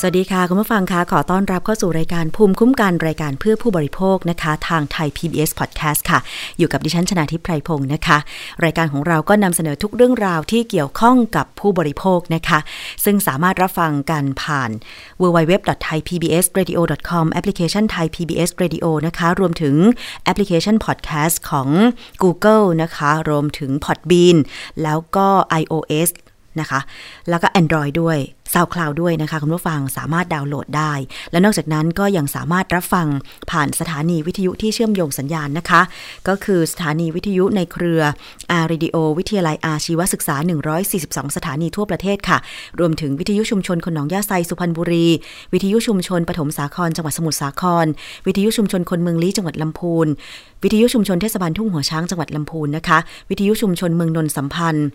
สวัสดีค่ะ คุณผู้ฟังคะขอต้อนรับเข้าสู่รายการภูมิคุ้มกันรายการเพื่อผู้บริโภคนะคะ ทางไทย PBS Podcast ค่ะ อยู่กับดิฉันชนาทิพไพรพงศ์นะคะ รายการของเราก็นำเสนอทุกเรื่องราวที่เกี่ยวข้องกับผู้บริโภคนะคะ ซึ่งสามารถรับฟังกันผ่าน www.thaipbsradio.com แอปพลิเคชัน Thai PBS Radio นะคะ รวมถึงแอปพลิเคชัน Podcast ของ Google นะคะ รวมถึง Podbean แล้วก็ iOS นะคะ แล้วก็ Android ด้วย SoundCloud ด้วยนะคะคุณผู้ฟังสามารถดาวน์โหลดได้ และนอกจากนั้นก็ยังสามารถรับฟังผ่านสถานีวิทยุที่เชื่อมโยงสัญญาณนะคะ ก็คือสถานีวิทยุในเครือR Radio วิทยาลัยอาชีวศึกษา 142 สถานีทั่วประเทศค่ะ รวมถึงวิทยุชุมชนคนหนองหญ้าไซสุพรรณบุรี วิทยุชุมชนปฐมสาครจังหวัดสมุทรสาคร วิทยุชุมชนคนเมืองลี้จังหวัดลำพูนวิทยุชุมชนเทศบาลทุ่งหัวช้างจังหวัดลำพูนนะคะ วิทยุชุมชนเมืองนนท์สัมพันธ์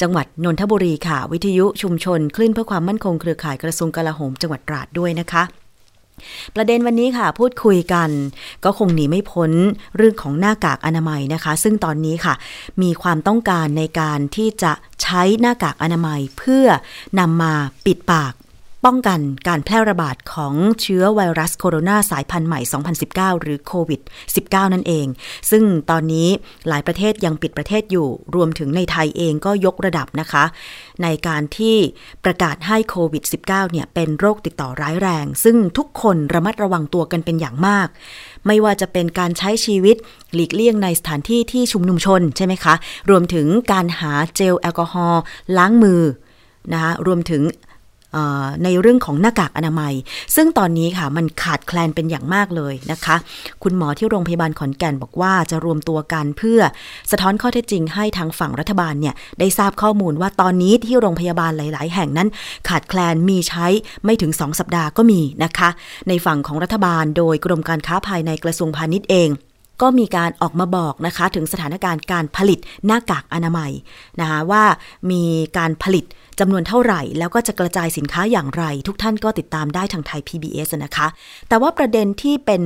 จังหวัดนนทบุรีค่ะ วิทยุชุมชนคลื่นเพื่อความมั่นคงเครือข่ายกระทรวงกลาโหมจังหวัดตราดด้วยนะคะ ประเด็นวันนี้ค่ะ พูดคุยกัน ก็คงหนีไม่พ้นเรื่องของหน้ากากอนามัยนะคะ ซึ่งตอนนี้ค่ะ มีความต้องการในการที่จะใช้หน้ากากอนามัยเพื่อนำมาปิดปาก ป้องกันการแพร่ระบาดของเชื้อไวรัสโคโรนาสายพันธุ์ใหม่ 2019 หรือโควิด -19 นั่นเอง ซึ่งตอนนี้หลายประเทศยังปิดประเทศอยู่ รวมถึงในไทยเองก็ยกระดับนะคะ ในการที่ประกาศให้โควิด -19 เนี่ยเป็นโรคติดต่อร้ายแรง ซึ่งทุกคนระมัดระวังตัวกันเป็นอย่างมาก ไม่ว่าจะเป็นการใช้ชีวิตหลีกเลี่ยงในสถานที่ที่ชุมนุมชนใช่ไหมคะ รวมถึงการหาเจลแอลกอฮอล์ล้างมือนะคะรวมถึง ในเรื่องของหน้ากากอนามัย ซึ่งตอนนี้ค่ะมันขาดแคลนเป็นอย่างมากเลยนะคะ คุณหมอที่โรงพยาบาลขอนแก่นบอกว่าจะรวมตัวกันเพื่อสะท้อนข้อเท็จจริงให้ทางฝั่งรัฐบาลเนี่ยได้ทราบข้อมูลว่าตอนนี้ที่โรงพยาบาลหลาย ๆ แห่งนั้น ขาดแคลนมีใช้ไม่ถึง 2 สัปดาห์ก็มีนะคะ ในฝั่งของรัฐบาลโดยกรมการค้าภายในกระทรวงพาณิชย์เอง ก็มีการออกมาบอกนะคะถึงสถานการณ์การผลิตหน้ากากอนามัยนะคะว่ามีการผลิตจำนวนเท่าไหร่ แล้วก็จะกระจายสินค้าอย่างไร ทุกท่านก็ติดตามได้ทางไทย PBS นะคะ แต่ว่าประเด็นที่เป็น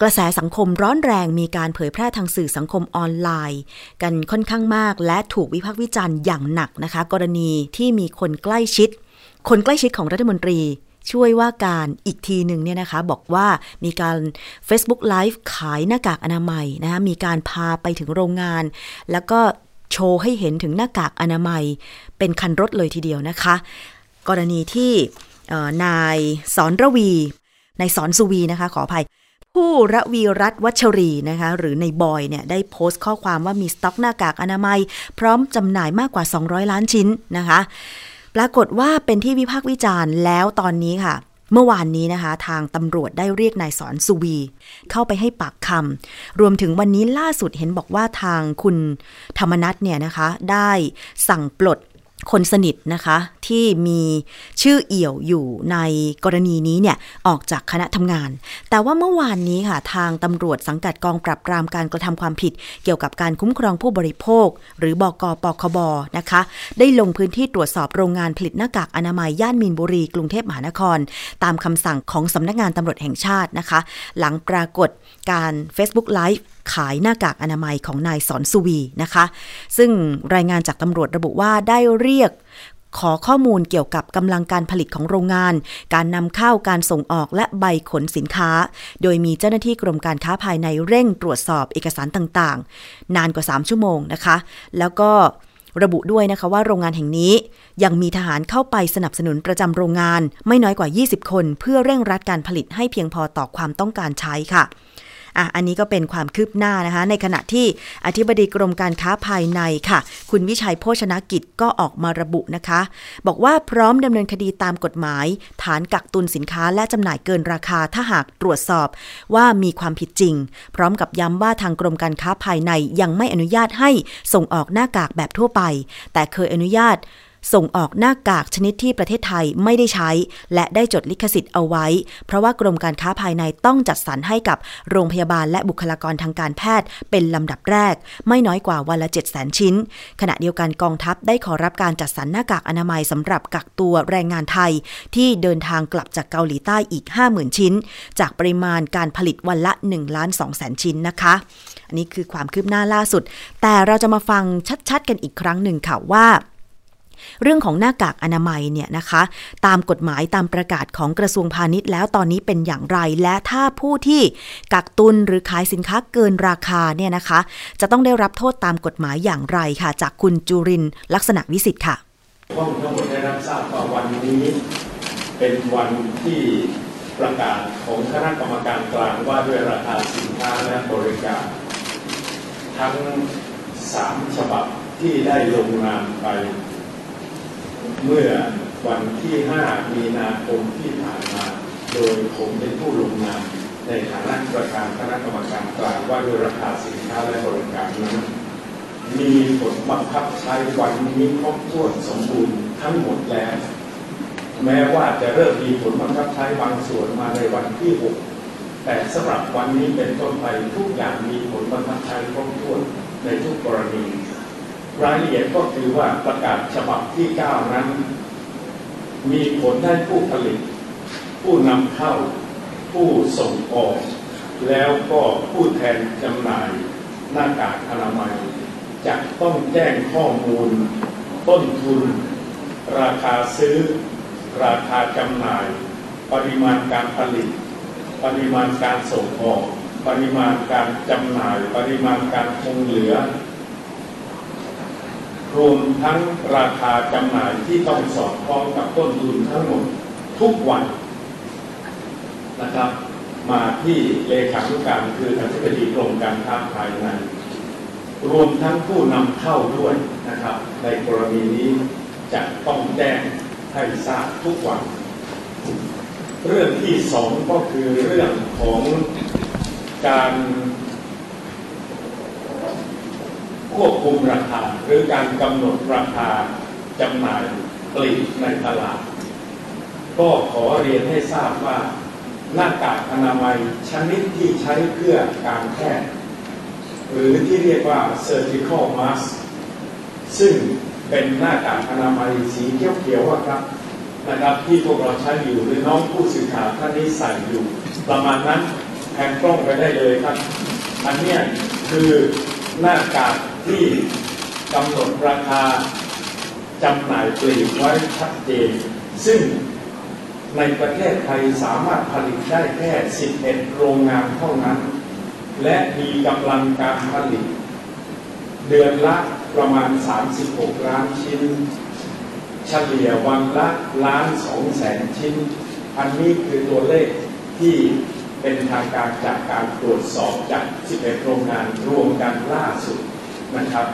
กระแสสังคมร้อนแรงมีการเผยแพร่ทางสื่อสังคมออนไลน์ กันค่อนข้างมาก และถูกวิพากษ์วิจารณ์อย่างหนักนะคะ กรณีที่มีคนใกล้ชิด คนใกล้ชิดของรัฐมนตรี ช่วยว่าการอีกทีหนึ่งเนี่ยนะคะบอกว่ามีการ Facebook Live ขายหน้ากากอนามัยนะคะมีการพาไปถึงโรงงาน แล้วก็โชว์ให้เห็นถึงหน้ากากอนามัย เป็นคันรถเลยทีเดียวนะคะ กรณีที่นายสอนระวีนายสอนสุวีนะคะขออภัยผู้ระวีรัตวัชรีนะคะหรือในบอยเนี่ยได้โพสต์ข้อความว่ามีสต็อกหน้ากากอนามัย พร้อมจำหน่ายมากกว่า 200 ล้านชิ้นนะคะ ปรากฏว่าเป็นที่วิพากษ์วิจารณ์แล้วตอนนี้ค่ะเมื่อวานนี้นะคะ ทางตำรวจได้เรียกนายสอนสุวี เข้าไปให้ปากคำรวมถึงวันนี้ล่าสุดเห็นบอกว่าทางคุณธรรมนัทเนี่ยนะคะ ได้สั่งปลด คนสนิทนะคะที่มีชื่อเอี่ยวอยู่ในกรณีนี้เนี่ยออกจากคณะทำงาน แต่ว่าเมื่อวานนี้ค่ะทางตำรวจสังกัดกองปราบปรามการกระทำความผิด เกี่ยวกับการคุ้มครองผู้บริโภค หรือบกปคบนะคะ ได้ลงพื้นที่ตรวจสอบโรงงานผลิตหน้ากากอนามัยย่านมีนบุรี กรุงเทพมหานคร ตามคำสั่งของสำนักงานตำรวจแห่งชาตินะคะ หลังปรากฏการ Facebook Live ขายหน้ากากอนามัยของนายสอนสุวีนะคะ ซึ่งรายงานจากตำรวจระบุว่าได้เรียกขอข้อมูลเกี่ยวกับกำลังการผลิตของโรงงาน การนำเข้า การส่งออก และใบขนสินค้า โดยมีเจ้าหน้าที่กรมการค้าภายในเร่งตรวจสอบเอกสารต่างๆ นานกว่า 3 ชั่วโมงนะคะ แล้วก็ระบุด้วยนะคะว่าโรงงานแห่งนี้ยังมีทหารเข้าไปสนับสนุนประจำโรงงานไม่น้อยกว่า 20 คน เพื่อเร่งรัดการผลิตให้เพียงพอต่อความต้องการใช้ค่ะ อะอันนี้ก็เป็นความคืบหน้านะคะ ในขณะที่อธิบดีกรมการค้าภายในค่ะ คุณวิชัยโภชนกิจก็ออกมาระบุนะคะ บอกว่าพร้อมดำเนินคดีตามกฎหมาย ฐานกักตุนสินค้าและจำหน่ายเกินราคาถ้าหากตรวจสอบว่ามีความผิดจริง พร้อมกับย้ำว่าทางกรมการค้าภายในยังไม่อนุญาตให้ส่งออกหน้ากากแบบทั่วไป แต่เคยอนุญาต ส่งออกหน้ากากชนิดที่ประเทศไทยไม่ได้ใช้ และได้จดลิขสิทธิ์เอาไว้ เพราะว่ากรมการค้าภายในต้องจัดสรรให้กับโรงพยาบาลและบุคลากรทางการแพทย์ เป็นลำดับแรก ไม่น้อยกว่าวันละ 7 0 0 0 0 ชิ้น ขณะเดียวกันกองทัพได้ขอรับการจัดสรรหน้ากากอนามัยสำหรับกักตัวแรงงานไทย ที่เดินทางกลับจากเกาหลีใต้อีก 50,000 ชิ้น จากปริมาณการผลิตวันละ1ล้าน2แสนชิ้นนะคะ อันนี้คือความคืบหน้าล่าสุด แต่เราจะมาฟังชัดๆ กันอีกครั้งหนึ่งค่ะว่า เรื่องของหน้ากากอนามัยเนี่ยนะคะ ตามกฎหมายตามประกาศของกระทรวงพาณิชย์แล้วตอนนี้เป็นอย่างไร และถ้าผู้ที่กักตุนหรือขายสินค้าเกินราคาเนี่ยนะคะ จะต้องได้รับโทษตามกฎหมายอย่างไรค่ะ จากคุณจุรินลักษณะวิสิทธิ์ค่ะห้องทั้งหมดได้รับทราบว่าวันนี้เป็นวันที่ประกาศของคณะกรรมการกลางว่าด้วยราคาสินค้าและบริการ ทั้งสามฉบับที่ได้ลงนามไป เมื่อวันที่ 5 มีนาคมที่ผ่านมา โดยผมเป็นผู้ลงนามในฐานะประธานคณะกรรมการกลางว่าด้วยราคาสินค้าและบริการนั้นมีผลบังคับใช้วันนี้ครบถ้วนสมบูรณ์ทั้งหมดแล้ว แม้ว่าจะเริ่มมีผลบังคับใช้บางส่วนมาในวันที่ 6 แต่สำหรับวันนี้เป็นต้นไปทุกอย่างมีผลบังคับใช้ครบถ้วนในทุกกรณี รายละเอียดก็คือว่าประกาศฉบับที่ 9 นั้น มีผลให้ผู้ผลิต ผู้นำเข้า ผู้ส่งออก แล้วก็ผู้แทนจำหน่ายหน้ากากอนามัย จะต้องแจ้งข้อมูล ต้นทุน ราคาซื้อ ราคาจำหน่าย ปริมาณการผลิต ปริมาณการส่งออก ปริมาณการจำหน่าย ปริมาณการคงเหลือ รวมทั้งราคาจำหน่ายที่ต้องสอดคล้องกับต้นทุนทั้งหมดทุกวันนะครับ มาที่เลขานุการคืออธิบดีกรมการค้าภายใน รวมทั้งผู้นำเข้าด้วยนะครับ ในกรณีนี้จะต้องแจ้งให้ทราบทุกวัน เรื่องที่สองก็คือเรื่องของการ ควบคุมราคา หรือการกำหนดราคาจำหน่ายปลีกในตลาด ก็ขอเรียนให้ทราบว่าหน้ากากอนามัยชนิดที่ใช้เพื่อการแพทย์หรือที่เรียกว่า surgical mask ซึ่งเป็นหน้ากากอนามัยสีเขียวๆครับนะครับที่พวกเราใช้อยู่หรือน้องผู้สื่อข่าวท่านนี้ใส่อยู่ ประมาณนั้นแผนกล้องไปได้เลยครับ อันนี้คือหน้ากาก ที่กำหนดราคาจำหน่ายปลีกไว้ชัดเจน ซึ่งในประเทศไทยสามารถผลิตได้แค่ 11 โรงงานเท่านั้น และมีกำลังการผลิต เดือนละประมาณ 36 ล้านชิ้น เฉลี่ยวันละล้านสองแสนชิ้น อันนี้คือตัวเลขที่เป็นทางการจากการตรวจสอบจาก 11 โรงงานรวมกันล่าสุด นะครับ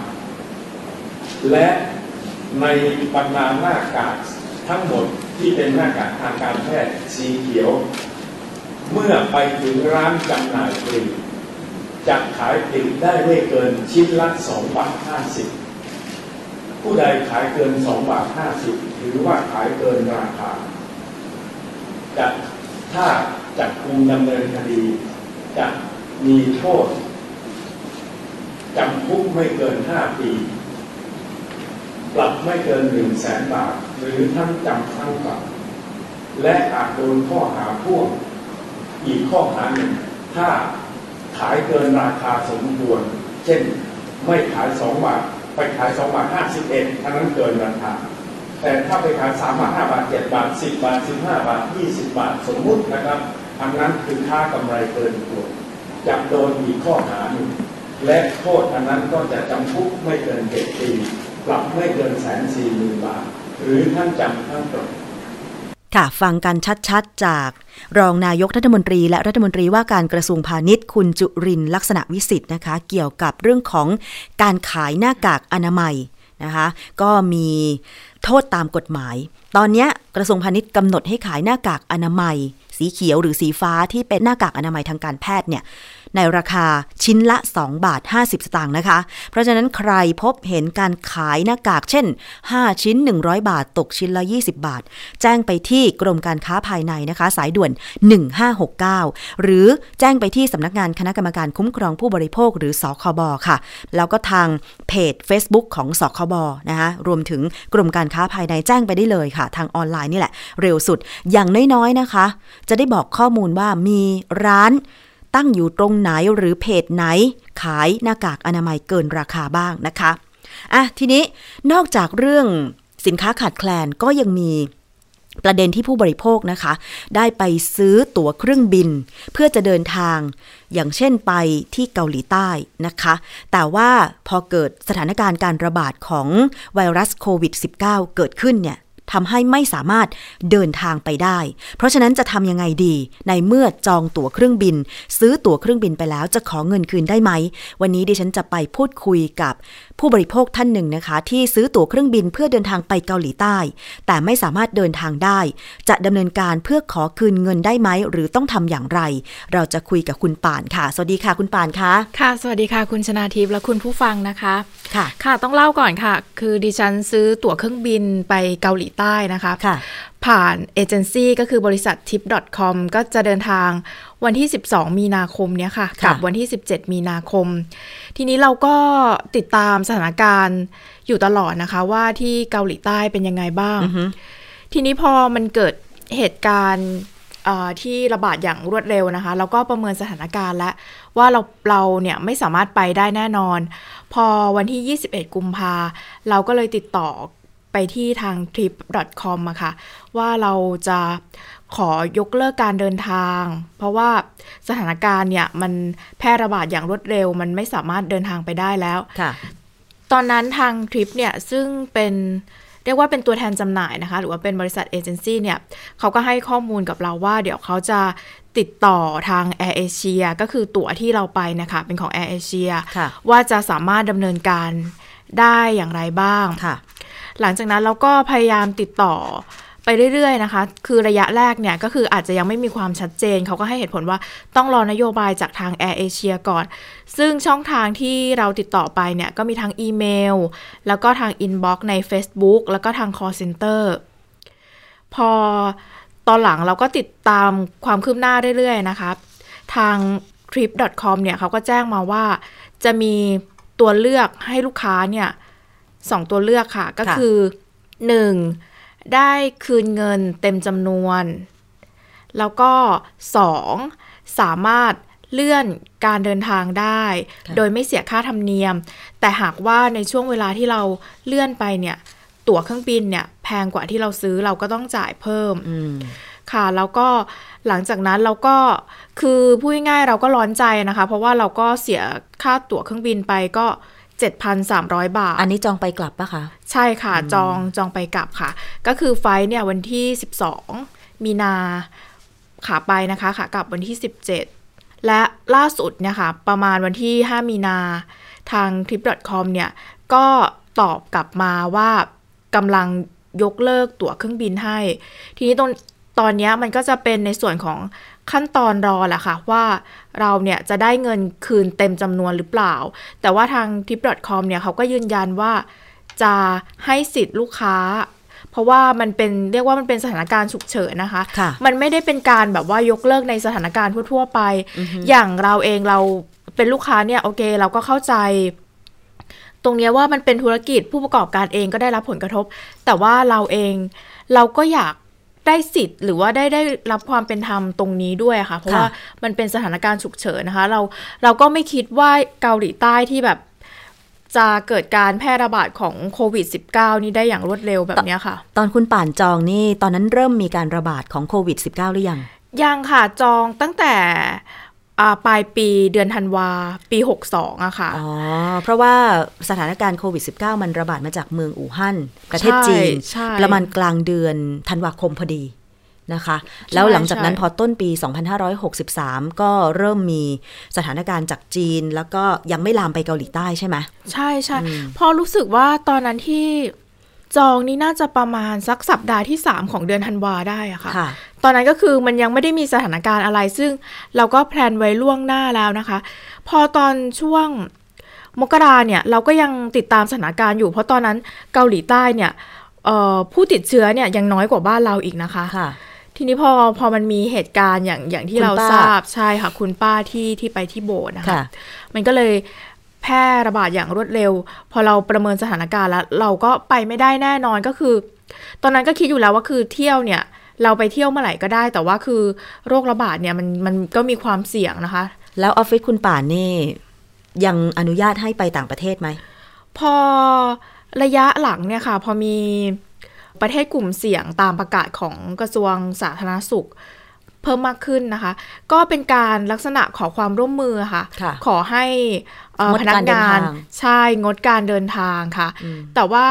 และในบรรดาหน้ากากทั้งหมดที่เป็นหน้ากากทางการแพทย์สีเขียว เมื่อไปถึงร้านจำหน่ายปลีกจะขายปลีกได้ไม่เกินชิ้นละ2บาท50ผู้ใดขายเกิน2บาท50หรือว่าขายเกินราคาจะถ้าจับคุมดำเนินคดีจะมีโทษ จำคุกไม่เกิน5ปี ปรับไม่เกิน1 0 0 0 0แสนบาท หรือทั้งจำทั้งปรับ และอาจโดนข้อหาพ่วงอีกข้อหาหนึ่ง ถ้าขายเกินราคาสมควร เช่นไม่ขาย2บาท ไปขาย2บาท51อันนั้นเกินราคา แต่ถ้าไปขาย3บาท5บาท7บาท10บาท15บาท20บาทสมมุตินะครับอันนั้นคือค่ากำไรเกินตัวจะโดนอีกข้อหาหนึ่ง และโทษอันนั้นก็จะจำคุกไม่เกินเจ็ดปี ปรับไม่เกินแสนสี่หมื่นบาท หรือทั้งจำทั้งปรับค่ะ ฟังกันชัดๆ จากรองนายกรัฐมนตรี และรัฐมนตรีว่าการกระทรวงพาณิชย์ คุณจุรินลักษณะวิสิทธ์นะคะ เกี่ยวกับเรื่องของการขายหน้ากากอนามัยนะคะ ก็มีโทษตามกฎหมาย ตอนนี้กระทรวงพาณิชย์กำหนดให้ขายหน้ากากอนามัย สีเขียวหรือสีฟ้าที่เป็นหน้ากากอนามัยทางการแพทย์เนี่ย ในราคาชิ้นละ 2 บาท 50 สตางค์นะคะ เพราะฉะนั้นใครพบเห็นการขายหน้ากากเช่น 5 ชิ้น 100 บาท ตกชิ้นละ 20 บาท แจ้งไปที่กรมการค้าภายในนะคะ สายด่วน 1569 หรือแจ้งไปที่สำนักงานคณะกรรมการคุ้มครองผู้บริโภคหรือสคบค่ะ แล้วก็ทางเพจ Facebook ของสคบนะคะรวมถึงกรมการค้าภายในแจ้งไปได้เลยค่ะ ทางออนไลน์นี่แหละ เร็วสุดอย่างน้อยๆนะคะ จะได้บอกข้อมูลว่ามีร้าน ตั้งอยู่ตรงไหนหรือเพจไหน ขายหน้ากากอนามัยเกินราคาบ้างนะคะอะทีนี้นอกจากเรื่องสินค้าขาดแคลนก็ยังมีประเด็นที่ผู้บริโภคนะคะ ได้ไปซื้อตั๋วเครื่องบิน เพื่อจะเดินทาง อย่างเช่นไปที่เกาหลีใต้นะคะ แต่ว่าพอเกิดสถานการณ์การระบาดของไวรัสโควิด -19 เกิดขึ้นเนี่ย ทำให้ไม่สามารถเดินทางไปได้ เพราะฉะนั้นจะทำยังไงดี ในเมื่อจองตั๋วเครื่องบิน ซื้อตั๋วเครื่องบินไปแล้วจะขอเงินคืนได้ไหม วันนี้ดิฉันจะไปพูดคุยกับ ผู้บริโภคท่านหนึ่งนะคะ ที่ซื้อตั๋วเครื่องบินเพื่อเดินทางไปเกาหลีใต้ แต่ไม่สามารถเดินทางได้ จะดำเนินการเพื่อขอคืนเงินได้ไหม หรือต้องทำอย่างไร เราจะคุยกับคุณป่านค่ะ สวัสดีค่ะคุณป่านคะค่ะ สวัสดีค่ะ คุณชนาทิพย์และคุณผู้ฟังนะคะค่ะ ค่ะต้องเล่าก่อนค่ะ คือดิฉันซื้อตั๋วเครื่องบินไปเกาหลีใต้นะคะค่ะผ่านเอเจนซี่ก็คือบริษัท tip.com ก็จะเดินทาง วันที่ 12 มีนาคมเนี้ยค่ะค่ะ กับวันที่ 17 มีนาคม ทีนี้เราก็ติดตามสถานการณ์อยู่ตลอดนะคะ ว่าที่เกาหลีใต้เป็นยังไงบ้างอือฮึทีนี้พอมันเกิดเหตุการณ์เอ่อที่ระบาดอย่างรวดเร็วนะคะเราก็ประเมินสถานการณ์แล้วว่าเราเราเนี่ยไม่สามารถไปได้แน่นอน พอวันที่ 21 กุมภาเราก็เลยติดต่อ ไปที่ทาง trip.com อะค่ะว่าเราจะขอยกเลิกการเดินทาง เพราะว่าสถานการณ์เนี่ยมันแพร่ระบาดอย่างรวดเร็ว มันไม่สามารถเดินทางไปได้แล้วค่ะตอนนั้นทางทริปเนี่ยซึ่งเป็นเรียกว่าเป็นตัวแทนจำหน่ายนะคะ หรือว่าเป็นบริษัทเอเจนซี่เนี่ยเขาก็ให้ข้อมูลกับเราว่า เดี๋ยวเขาจะติดต่อทาง Air Asia ก็คือตั๋วที่เราไปนะคะ เป็นของ Air Asia ค่ะว่าจะสามารถดำเนินการได้อย่างไรบ้างค่ะ หลังจากนั้นเราก็พยายามติดต่อไปเรื่อยๆนะคะ คือระยะแรกเนี่ยก็คืออาจจะยังไม่มีความชัดเจน เขาก็ให้เหตุผลว่าต้องรอนโยบายจากทาง Air Asia ก่อน ซึ่งช่องทางที่เราติดต่อไปเนี่ยก็มีทั้งอีเมล แล้วก็ทาง inbox ใน Facebook แล้วก็ทาง call center พอตอนหลังเราก็ติดตามความคืบหน้าเรื่อยๆนะคะ ทาง trip.com เนี่ยเขาก็แจ้งมาว่าจะมีตัวเลือกให้ลูกค้าเนี่ย สองตัวเลือกค่ะ ก็ค่ะคือ 1. ได้คืนเงินเต็มจำนวน แล้วก็ 2. สามารถเลื่อนการเดินทางได้ค่ะโดยไม่เสียค่าธรรมเนียม แต่หากว่าในช่วงเวลาที่เราเลื่อนไปเนี่ย ตั๋วเครื่องบินเนี่ย แพงกว่าที่เราซื้อเราก็ต้องจ่ายเพิ่มอืมค่ะ แล้วก็หลังจากนั้นเราก็คือพูดง่ายๆเราก็ร้อนใจนะคะ เพราะว่าเราก็เสียค่าตั๋วเครื่องบินไปก็ 7,300 บาท อันนี้จองไปกลับปะคะ ใช่ค่ะ จองจองไปกลับค่ะ ก็คือไฟล์เนี่ยวันที่ 12 มีนาขาไปนะคะขากลับวันที่ 17 และล่าสุดเนี่ยค่ะ ประมาณวันที่ 5 มีนาทาง trip.com เนี่ย ก็ตอบกลับมาว่ากำลังยกเลิกตั๋วเครื่องบินให้ ทีนี้ตรงตอนเนี้ยมันก็จะเป็นในส่วนของ ขั้นตอนรอแหละค่ะว่าเราเนี่ยจะได้เงินคืนเต็มจำนวนหรือเปล่า แต่ว่าทาง tip.com เนี่ยเขาก็ยืนยันว่าจะให้สิทธิ์ลูกค้า เพราะว่ามันเป็นเรียกว่ามันเป็นสถานการณ์ฉุกเฉินนะคะค่ะมันไม่ได้เป็นการแบบว่ายกเลิกในสถานการณ์ทั่วๆไปอย่างเราเองเราเป็นลูกค้าเนี่ยโอเค เราก็เข้าใจตรงเนี้ยว่ามันเป็นธุรกิจผู้ประกอบการเองก็ได้รับผลกระทบ แต่ว่าเราเองเราก็อยาก ได้สิทธิ์หรือว่าได้ได้รับความเป็นธรรมตรงนี้ด้วยอะค่ะ เพราะค่ะว่ามันเป็นสถานการณ์ฉุกเฉินนะคะ เราเราก็ไม่คิดว่าเกาหลีใต้ที่แบบจะเกิดการแพร่ระบาดของโควิด -19 นี่ได้อย่างรวดเร็วแบบเนี้ยค่ะ ตอนคุณป่านจองนี่ ตอนนั้นเริ่มมีการระบาดของโควิด -19 หรือยัง ยังค่ะจองตั้งแต่อ่า ปลายปีเดือนธันวา ปี 62อะค่ะ อ๋อ เพราะว่าสถานการณ์โควิด -19 มันระบาดมาจากเมืองอู่ฮั่นประเทศจีนใช่ประมาณกลางเดือนธันวาคมพอดีนะคะ แล้วหลังจากนั้นใช่พอต้นปี 2563 ก็เริ่มมีสถานการณ์จากจีน แล้วก็ยังไม่ลามไปเกาหลีใต้ใช่ไหม ใช่ใช่พอรู้สึกว่าตอนนั้นที่ จองนี่น่าจะประมาณสักสัปดาห์ที่ 3 ของเดือนธันวาได้อะค่ะค่ะตอนนั้นก็คือมันยังไม่ได้มีสถานการณ์อะไร ซึ่งเราก็แพลนไว้ล่วงหน้าแล้วนะคะ พอตอนช่วงมกราเนี่ยเราก็ยังติดตามสถานการณ์อยู่ เพราะตอนนั้นเกาหลีใต้เนี่ยผู้ติดเชื้อเนี่ยยังน้อยกว่าบ้านเราอีกนะคะค่ะทีนี้พอพอมันมีเหตุการณ์อย่างอย่างที่เราทราบใช่ค่ะ คุณป้าที่ที่ไปที่โบสถ์นะคะ มันก็เลย แพร่ระบาดอย่างรวดเร็ว พอเราประเมินสถานการณ์แล้ว เราก็ไปไม่ได้แน่นอนก็คือ ตอนนั้นก็คิดอยู่แล้วว่าคือเที่ยวเนี่ยเราไปเที่ยวเมื่อไหร่ก็ได้ แต่ว่าคือโรคระบาดเนี่ยมันมันก็มีความเสี่ยงนะคะ แล้วออฟฟิศคุณป่านนี่ยังอนุญาตให้ไปต่างประเทศไหม พอระยะหลังเนี่ยค่ะ พอมีประเทศกลุ่มเสี่ยงตามประกาศของกระทรวงสาธารณสุข เพิ่มมากขึ้นนะคะ ก็เป็นการลักษณะขอความร่วมมือค่ะ ขอให้พนักงานใช่งดการเดินทางค่ะ แต่ว่า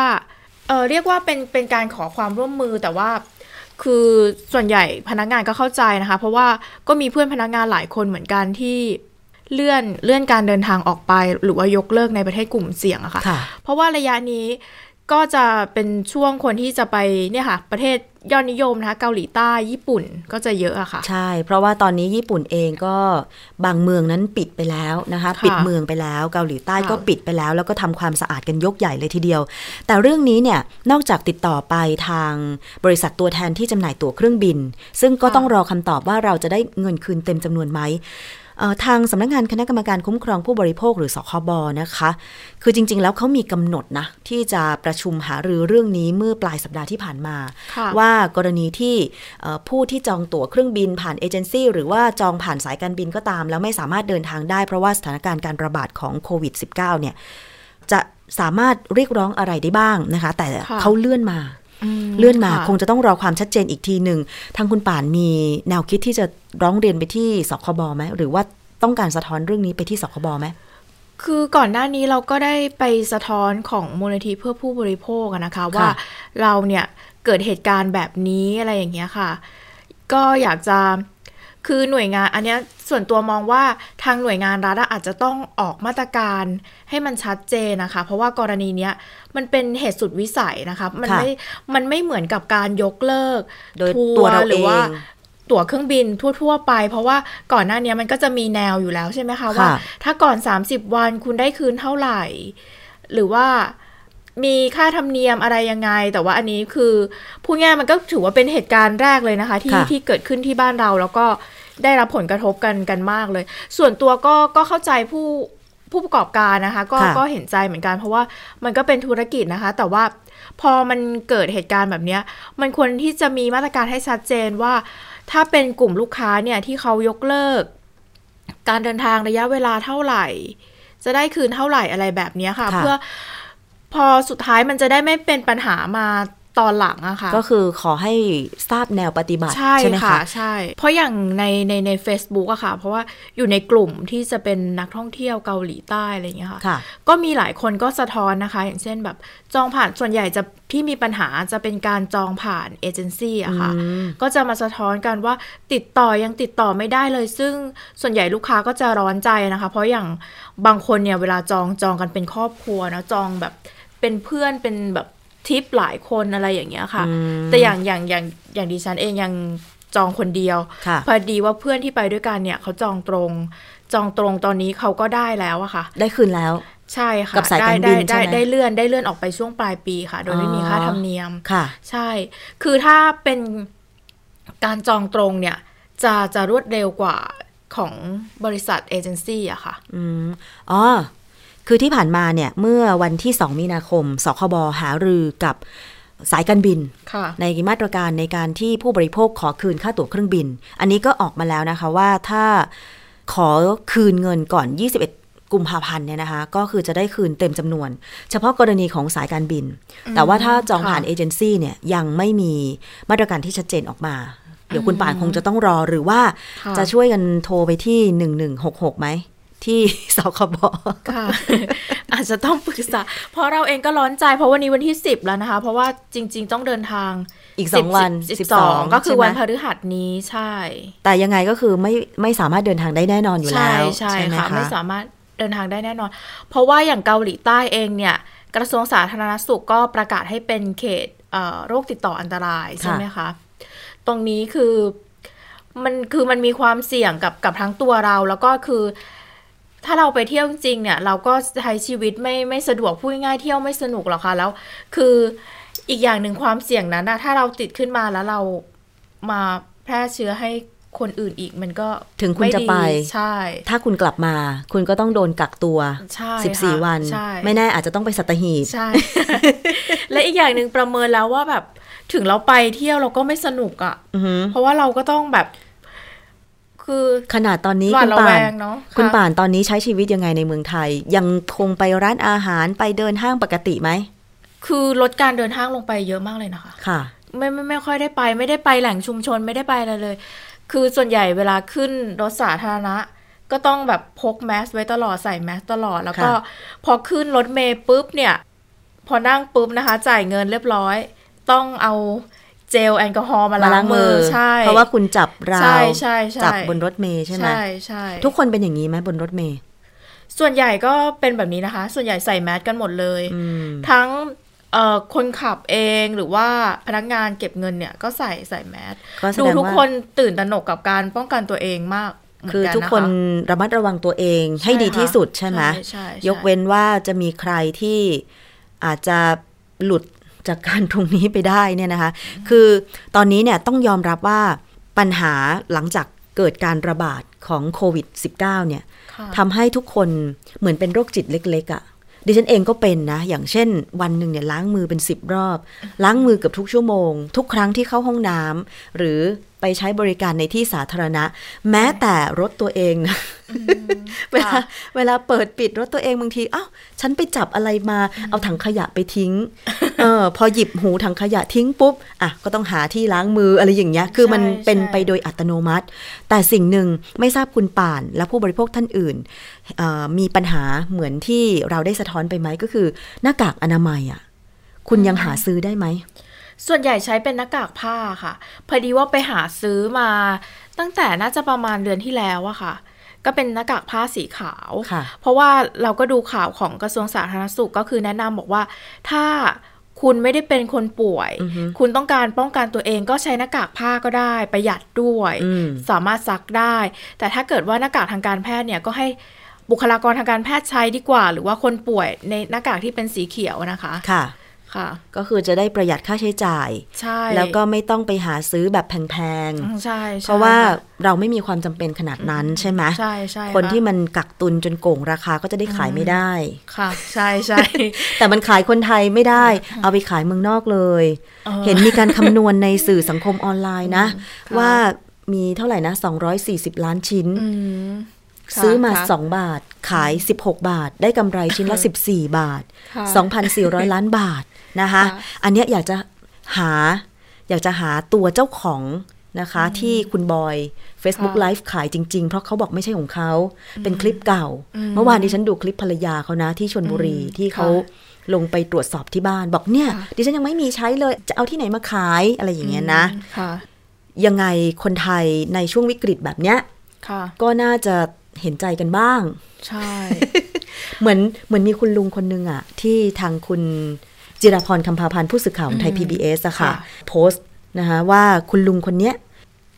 เเรียกว่าเป็นเป็นการขอความร่วมมือแต่ว่าคือส่วนใหญ่พนักงานก็เข้าใจนะคะ เพราะว่าก็มีเพื่อนพนักงานหลายคนเหมือนกันที่เลื่อนเลื่อนการเดินทางออกไป หรือว่ายกเลิกในประเทศกลุ่มเสี่ยงอะค่ะ เพราะว่าระยะนี้ ก็จะเป็นช่วงคนที่จะไปเนี่ยค่ะ ประเทศยอดนิยมนะคะเกาหลีใต้ญี่ปุ่นก็จะเยอะอะค่ะ ใช่ เพราะว่าตอนนี้ญี่ปุ่นเองก็บางเมืองนั้นปิดไปแล้วนะคะ ปิดเมืองไปแล้ว เกาหลีใต้ก็ปิดไปแล้ว แล้วก็ทำความสะอาดกันยกใหญ่เลยทีเดียว แต่เรื่องนี้เนี่ยนอกจากติดต่อไปทางบริษัทตัวแทนที่จำหน่ายตั๋วเครื่องบิน ซึ่งก็ต้องรอคำตอบว่าเราจะได้เงินคืนเต็มจำนวนไหม ทางสำนักงงานคณะกรรมการคุ้มครองผู้บริโภคหรือสคบนะคะ คือจริง ๆ แล้วเขามีกำหนดนะ ที่จะประชุมหารือเรื่องนี้เมื่อปลายสัปดาห์ที่ผ่านมา ว่ากรณีที่ผู้ที่จองตั๋วเครื่องบินผ่านเอเจนซี่หรือว่าจองผ่านสายการบินก็ตาม แล้วไม่สามารถเดินทางได้เพราะว่าสถานการณ์การระบาดของโควิด -19 เนี่ยจะสามารถเรียกร้องอะไรได้บ้างนะคะ แต่เขาเลื่อนมา เลื่อนมาคงจะต้องรอความชัดเจนอีกทีหนึ่งทางคุณป่านมีแนวคิดที่จะร้องเรียนไปที่สคบไหมหรือว่าต้องการสะท้อนเรื่องนี้ไปที่สคบไหมคือก่อนหน้านี้เราก็ได้ไปสะท้อนของมูลนิธิเพื่อผู้บริโภคนะคะ ว่าเราเนี่ยเกิดเหตุการณ์แบบนี้อะไรอย่างเงี้ยค่ะ ก็อยากจะคือหน่วยงานอันนี้ ส่วนตัวมองว่าทางหน่วยงานรัฐอาจจะต้องออกมาตรการให้มันชัดเจนนะคะ เพราะว่ากรณีเนี้ยมันเป็นเหตุสุดวิสัยนะคะมันไม่มันไม่เหมือนกับการยกเลิกโดยตัวเราหรือว่าตั๋วเครื่องบินทั่ว ๆ ไป เพราะว่าก่อนหน้านี้มันก็จะมีแนวอยู่แล้วใช่ไหมคะว่า ถ้าก่อน 30 วันคุณได้คืนเท่าไหร่ หรือว่ามีค่าธรรมเนียมอะไรยังไง แต่ว่าอันนี้คือผู้ง่ายมันก็ถือว่าเป็นเหตุการณ์แรกเลยนะคะ ที่ที่เกิดขึ้นที่บ้านเราแล้วก็ ได้รับผลกระทบกันกันมากเลย ส่วนตัวก็ก็เข้าใจผู้ผู้ประกอบการนะคะ ก็ก็เห็นใจเหมือนกัน เพราะว่ามันก็เป็นธุรกิจนะคะ แต่ว่าพอมันเกิดเหตุการณ์แบบนี้มันควรที่จะมีมาตรการให้ชัดเจนว่า ถ้าเป็นกลุ่มลูกค้าเนี่ยที่เขายกเลิก การเดินทางระยะเวลาเท่าไหร่ จะได้คืนเท่าไหร่อะไรแบบนี้ค่ะ เพื่อพอสุดท้ายมันจะได้ไม่เป็นปัญหามา ตอนหลังอะค่ะก็คือขอให้ทราบแนวปฏิบัติใช่ใชไหมคะใช่ เพราะอย่างในในใน a c e b o o k อะค่ะ เพราะว่าอยู่ในกลุ่มที่จะเป็นนักท่องเที่ยวเกาหลีใต้อะไรอย่างเงี้ยค่ะ ก็มีหลายคนก็สะท้อนนะคะ อย่างเช่นแบบจองผ่านส่วนใหญ่จะที่มีปัญหาจะเป็นการจองผ่านเอเจนซี่อะค่ะ ก็จะมาสะท้อนกันว่าติดต่อยังติดต่อไม่ได้เลย ซึ่งส่วนใหญ่ลูกค้าก็จะร้อนใจนะคะ เพราะอย่างบางคนเนี่ยเวลาจองจองกันเป็นครอบครัวนะจองแบบเป็นเพื่อนเป็นแบบ ทิปหลายคนอะไรอย่างเงี้ยค่ะ แต่อย่างอย่างอย่างอย่างดิฉันเองยังจองคนเดียว พอดีว่าเพื่อนที่ไปด้วยกันเนี่ยเขาจองตรง จองตรงตอนนี้เขาก็ได้แล้วอะค่ะ ได้คืนแล้ว ใช่ค่ะกับสายการบินใช่ไหมได้เลื่อนได้เลื่อนออกไปช่วงปลายปีค่ะ โดยไม่มีค่าธรรมเนียมค่ะ ใช่ คือถ้าเป็นการจองตรงเนี่ย จะจะรวดเร็วกว่าของบริษัทเอเจนซี่อะค่ะ อืมอ๋อ คือที่ผ่านมาเนี่ยเมื่อวันที่ 2 มีนาคม สคบหารือกับสายการบิน ในมาตรการในการที่ผู้บริโภคขอคืนค่าตั๋วเครื่องบิน อันนี้ก็ออกมาแล้วนะคะว่าถ้าขอคืนเงินก่อน 21กุมภาพันธ์เนี่ยนะคะก็คือจะได้คืนเต็มจำนวน เฉพาะกรณีของสายการบิน แต่ว่าถ้าจองผ่านเอเจนซี่เนี่ยยังไม่มีมาตรการที่ชัดเจนออกมา เดี๋ยวคุณป่านคงจะต้องรอหรือว่าจะช่วยกันโทรไปที่ 1166ไหม ที่สคบค่ะ อาจจะต้องปรึกษา เพราะเราเองก็ร้อนใจ เพราะวันนี้วันที่สิบแล้วนะคะ เพราะว่าจริง ๆ ต้องเดินทางอีกสองวันสิบสองก็คือวันพฤหัสนี้ใช่ แต่ยังไงก็คือไม่ไม่สามารถเดินทางได้แน่นอนอยู่แล้วใช่ใช่ค่ะไม่สามารถเดินทางได้แน่นอน เพราะว่าอย่างเกาหลีใต้เองเนี่ย กระทรวงสาธารณสุขก็ประกาศให้เป็นเขตโรคติดต่ออันตรายใช่ไหมคะตรงนี้คือมันคือมันมีความเสี่ยงกับกับทั้งตัวเราแล้วก็คือ ถ้าเราไปเที่ยวจริงๆเนี่ย เราก็ใช้ชีวิตไม่ไม่สะดวกพูดง่ายๆเที่ยวไม่สนุกหรอกค่ะแล้วคืออีกอย่างหนึ่งความเสี่ยงนั้นนะถ้าเราติดขึ้นมาแล้วเรามาแพร่เชื้อให้คนอื่นอีกมันก็ถึงคุณม่จะดีไปใช่ ถ้าคุณกลับมา คุณก็ต้องโดนกักตัวใช่ค่ะ14 วันใช่ไม่แน่อาจจะต้องไปสัตหีบใช่ และอีกอย่างหนึ่งประเมินแล้วว่าแบบถึงเราไปเที่ยวเราก็ไม่สนุกอะ่ะอือหือเพราะว่าเราก็ต้องแบบ คือขนาดตอนนี้หวาคุดณระป่าแวนงเนาะคุณะป่านตอนนี้ใช้ชีวิตยังไงในเมืองไทย ยังคงไปร้านอาหารไปเดินห้างปกติไหม คือลดการเดินห้างลงไปเยอะมากเลยนะคะ ค่ะ ไม่ไม่ไม่ค่อยได้ไป ไม่ได้ไปแหล่งชุมชนไม่ได้ไปอะไรเลย คือส่วนใหญ่เวลาขึ้นรถสาธารณะ ก็ต้องแบบพกแมสไว้ตลอดใส่แมสตลอดแล้วก็ค่ะพอขึ้นรถเมย์ปุ๊บเนี่ย พอนั่งปุ๊บนะคะ จ่ายเงินเรียบร้อย ต้องเอา เจลแอลกอฮอล์มามาล้าล้างงมืมืออใช่ เพราะว่าคุณจับราใช่วใช่ใช่จับบนรถเมย์ใช่ไหมใช่ใช่ทุกคนเป็นอย่างนี้ไหมบนรถเมย์ส่วนใหญ่ก็เป็นแบบนี้นะคะ ส่วนใหญ่ใส่แมสกันหมดเลยอืมทั้งเอ่อคนขับเองหรือว่าพนักงานเก็บเงินเนี่ยก็ใส่ใส่แมสก็แสดูดงทุกว่าคนตื่นตระหนกกับการป้องกันตัวเองมากเหมืนคือกัทุกคนนะะระมัดระวังตัวเองให้ดีที่สุดใช่ไหมใช่ใช่ใช่ยกเว้นว่าจะมีใครที่อาจจะหลุด จากการตรงนี้ไปได้เนี่ยนะคะ คือตอนนี้เนี่ยต้องยอมรับว่าปัญหาหลังจากเกิดการระบาดของโควิด -19 เนี่ยค่ะทำให้ทุกคนเหมือนเป็นโรคจิตเล็กๆอะ่ะดิฉันเองก็เป็นนะ อย่างเช่น วันหนึ่งเนี่ยล้างมือเป็นสิบรอบ ล้างมือเกือบทุกชั่วโมง ทุกครั้งที่เข้าห้องน้ำหรือ ไปใช้บริการในที่สาธารณะ แม้แต่รถตัวเองนะเวลาค่ะเวลาเปิดปิดรถตัวเองบางทีอ้าวฉันไปจับอะไรมาเอาถังขยะไปทิ้งเออพอหยิบหูถังขยะทิ้งปุ๊บอะก็ต้องหาที่ล้างมืออะไรอย่างเงี้ยคือมันใช่เป็นใช่ไปโดยอัตโนมัติ แต่สิ่งหนึ่งไม่ทราบคุณป่านและผู้บริโภคท่านอื่นเอ่อมีปัญหาเหมือนที่เราได้สะท้อนไปไหมก็คือ หน้ากากอนามัยอะคุณยังหาซื้อได้ไหม ส่วนใหญ่ใช้เป็นหน้ากากผ้าค่ะ พอดีว่าไปหาซื้อมา ตั้งแต่น่าจะประมาณเดือนที่แล้วอะค่ะ ก็เป็นหน้ากากผ้าสีขาวค่ะเพราะว่าเราก็ดูข่าวของกระทรวงสาธารณสุขก็คือแนะนำบอกว่าถ้าคุณไม่ได้เป็นคนป่วยอือฮึคุณต้องการป้องกันตัวเองก็ใช้หน้ากากผ้าก็ได้ ประหยัดด้วยอืมสามารถซักได้ แต่ถ้าเกิดว่าหน้ากากทางการแพทย์เนี่ยก็ให้บุคลากรทางการแพทย์ใช้ดีกว่า หรือว่าคนป่วยในหน้ากากที่เป็นสีเขียวนะคะ ค่ะ ค่ะ ก็คือจะได้ประหยัดค่าใช้จ่าย ใช่ แล้วก็ไม่ต้องไปหาซื้อแบบแพงอืมใช่ๆใช่ เพราะว่าค่เราไม่มีความจำเป็นขนาดนั้นใช่ไหมใช่ใช่คนะที่มันกักตุนจนโก่งราคาก็จะได้ขายไม่ได้ ค่ะ ใช่ใช่ แต่มันขายคนไทยไม่ได้ เอาไปขายเมืองนอกเลยออเห็นมีการคำนวณในสื่อสังคมออนไลน์นะค่ะว่ามีเท่าไหร่นะ 240 ล้านชิ้นอืมค่ะซื้อมาค่ะ2บาท ขาย 16 บาท ได้กำไรชิ้นละ 14 บาทค่ะ2,400 ล้านบาท นะคะค่ะอันเนี้ยอยากจะหาอยากจะหาตัวเจ้าของนะคะที่คุณบอย Facebook ค่ะ Live ขายจริง ๆ เพราะเขาบอกไม่ใช่ของเขาเป็นคลิปเก่า เมื่อวานดิฉันดูคลิปภรรยาเขานะที่ชนบุรีอืมที่เขาค่ะลงไปตรวจสอบที่บ้าน บอกเนี่ยค่ะดิฉันยังไม่มีใช้เลยจะเอาที่ไหนมาขายอะไรอย่างเงี้ยนะอืมค่ะยังไงคนไทยในช่วงวิกฤตแบบเนี้ยค่ะก็น่าจะเห็นใจกันบ้าง ใช่ เหมือนเหมือนมีคุณลุงคนนึงอะที่ทางคุณ จิรพรคำพาพันธ์ผู้สื่อข่าวของไทยอืม PBS อะค่ะค่ะ โพสต์นะคะว่าคุณลุงคนเนี้ย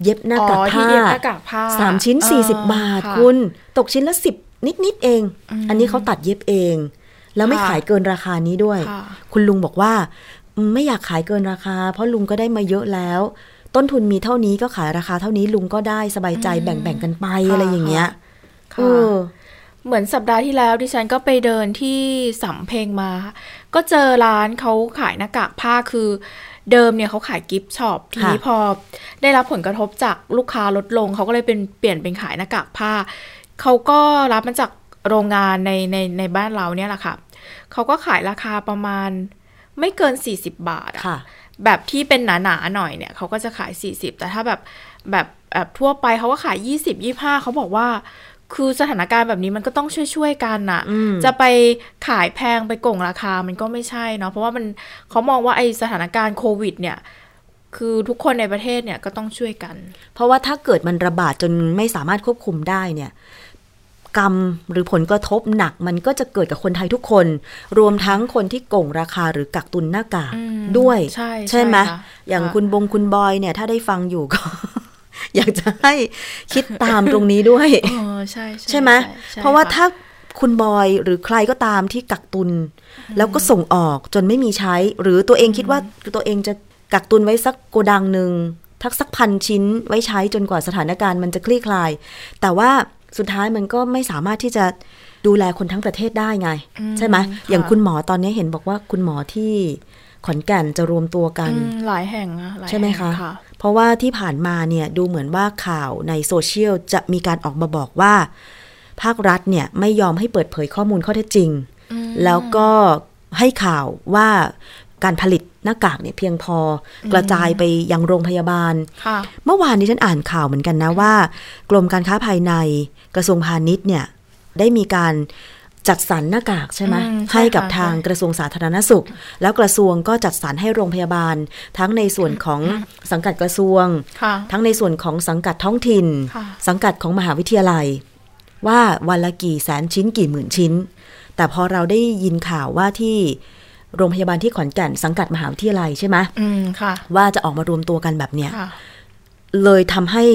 เย็บหน้าอ๋กากอที่ผ้าเย็บหน้ากากผ้าสามชิ้นเออสี่สิบบาทค่ะคุณ ตกชิ้นละสิบนิดนิดๆเองอืมอันนี้เขาตัดเย็บเอง แล้วไม่ค่ะขายเกินราคานี้ด้วยค่ะคุณลุงบอกว่าอืมไม่อยากขายเกินราคา เพราะลุงก็ได้มาเยอะแล้ว ต้นทุนมีเท่านี้ก็ขายราคาเท่านี้ลุงก็ได้สบายใจอืมแบ่งๆกันไปค่ะอะไรอย่างเงี้ยค่ะเออเหมือนสัปดาห์ที่แล้วดิฉันก็ไปเดินที่สำเพ็งมา ก็เจอร้านเขาขายหน้ากากผ้าคือเดิมเนี่ยเขาขายกิฟต์ช็อปทีนี้พอได้รับผลกระทบจากลูกค้าลดลง เขาก็เลยเป็นเปลี่ยนเป็นขายหน้ากากผ้า เขาก็รับมาจากโรงงานในในในบ้านเราเนี่ยแหละค่ะ เขาก็ขายราคาประมาณไม่เกิน 40 บาทอะค่ะแบบที่เป็นหนาๆหน่อยเนี่ยเขาก็จะขาย 40 แต่ถ้าแบบแบบแบบทั่วไปเขาก็ขาย 20 25เขาบอกว่า คือสถานการณ์แบบนี้มันก็ต้องช่วยๆกันน่ะอืมจะไปขายแพงไปโก่งราคามันก็ไม่ใช่เนาะเพราะว่ามันเขามองว่าไอสถานการณ์โควิด เนี่ย คือทุกคนในประเทศเนี่ยก็ต้องช่วยกัน เพราะว่าถ้าเกิดมันระบาดจนไม่สามารถควบคุมได้เนี่ยกรรมหรือผลกระทบหนักมันก็จะเกิดกับคนไทยทุกคน รวมทั้งคนที่โก่งราคาหรือกักตุนหน้ากากอืมด้วย ใช่ใช่ไหมค่ะอย่างค่ะคุณบงคุณบอยเนี่ย ถ้าได้ฟังอยู่ก็ อยากจะให้คิดตามตรงนี้ด้วยเออใช่ใช่ไหมใช่เพราะว่าค่ถ้าคุณบอยหรือใครก็ตามที่กักตุน แล้วก็ส่งออกจนไม่มีใช้ หรือตัวเองคิดว่าตัวเองจะกักตุนไว้สักโกดังหนึ่งทักสักพันชิ้นไว้ใช้จนกว่าสถานการณ์มันจะคลี่คลาย แต่ว่าสุดท้ายมันก็ไม่สามารถที่จะดูแลคนทั้งประเทศได้ไง ใช่ไหมอย่างคุณหมอตอนนี้เห็นบอกว่าคุณหมอที่ขอนแก่นจะรวมตัวกันอืมหลายแห่งอะลายใช่ไหมแห่งคะ เพราะว่าที่ผ่านมาเนี่ยดูเหมือนว่าข่าวในโซเชียลจะมีการออกมาบอกว่า ภาครัฐเนี่ยไม่ยอมให้เปิดเผยข้อมูลข้อเท็จจริงอืมแล้วก็ให้ข่าวว่าการผลิตหน้ากากเนี่ยเพียงพอกระจายไปยังโรงพยาบาลค่ะเมื่อวานนี้ฉันอ่านข่าวเหมือนกันนะว่า กรมการค้าภายในกระทรวงพาณิชย์เนี่ยได้มีการ จัดสรรหน้ากากใช่ไหมอืมใช่ให้กับค่ะทางใช่กระทรวงสาธารณสุข แล้วกระทรวงก็จัดสรรให้โรงพยาบาล ทั้งในส่วนของสังกัดกระทรวงค่ะทั้งในส่วนของสังกัดท้องถิ่นค่ะสังกัดของมหาวิทยาลัย ว่าวันละกี่แสนชิ้นกี่หมื่นชิ้น แต่พอเราได้ยินข่าวว่าที่โรงพยาบาลที่ขอนแก่นสังกัดมหาวิทยาลัยใช่ไหมอืมค่ะว่าจะออกมารวมตัวกันแบบเนี้ยค่ะเลยทำให้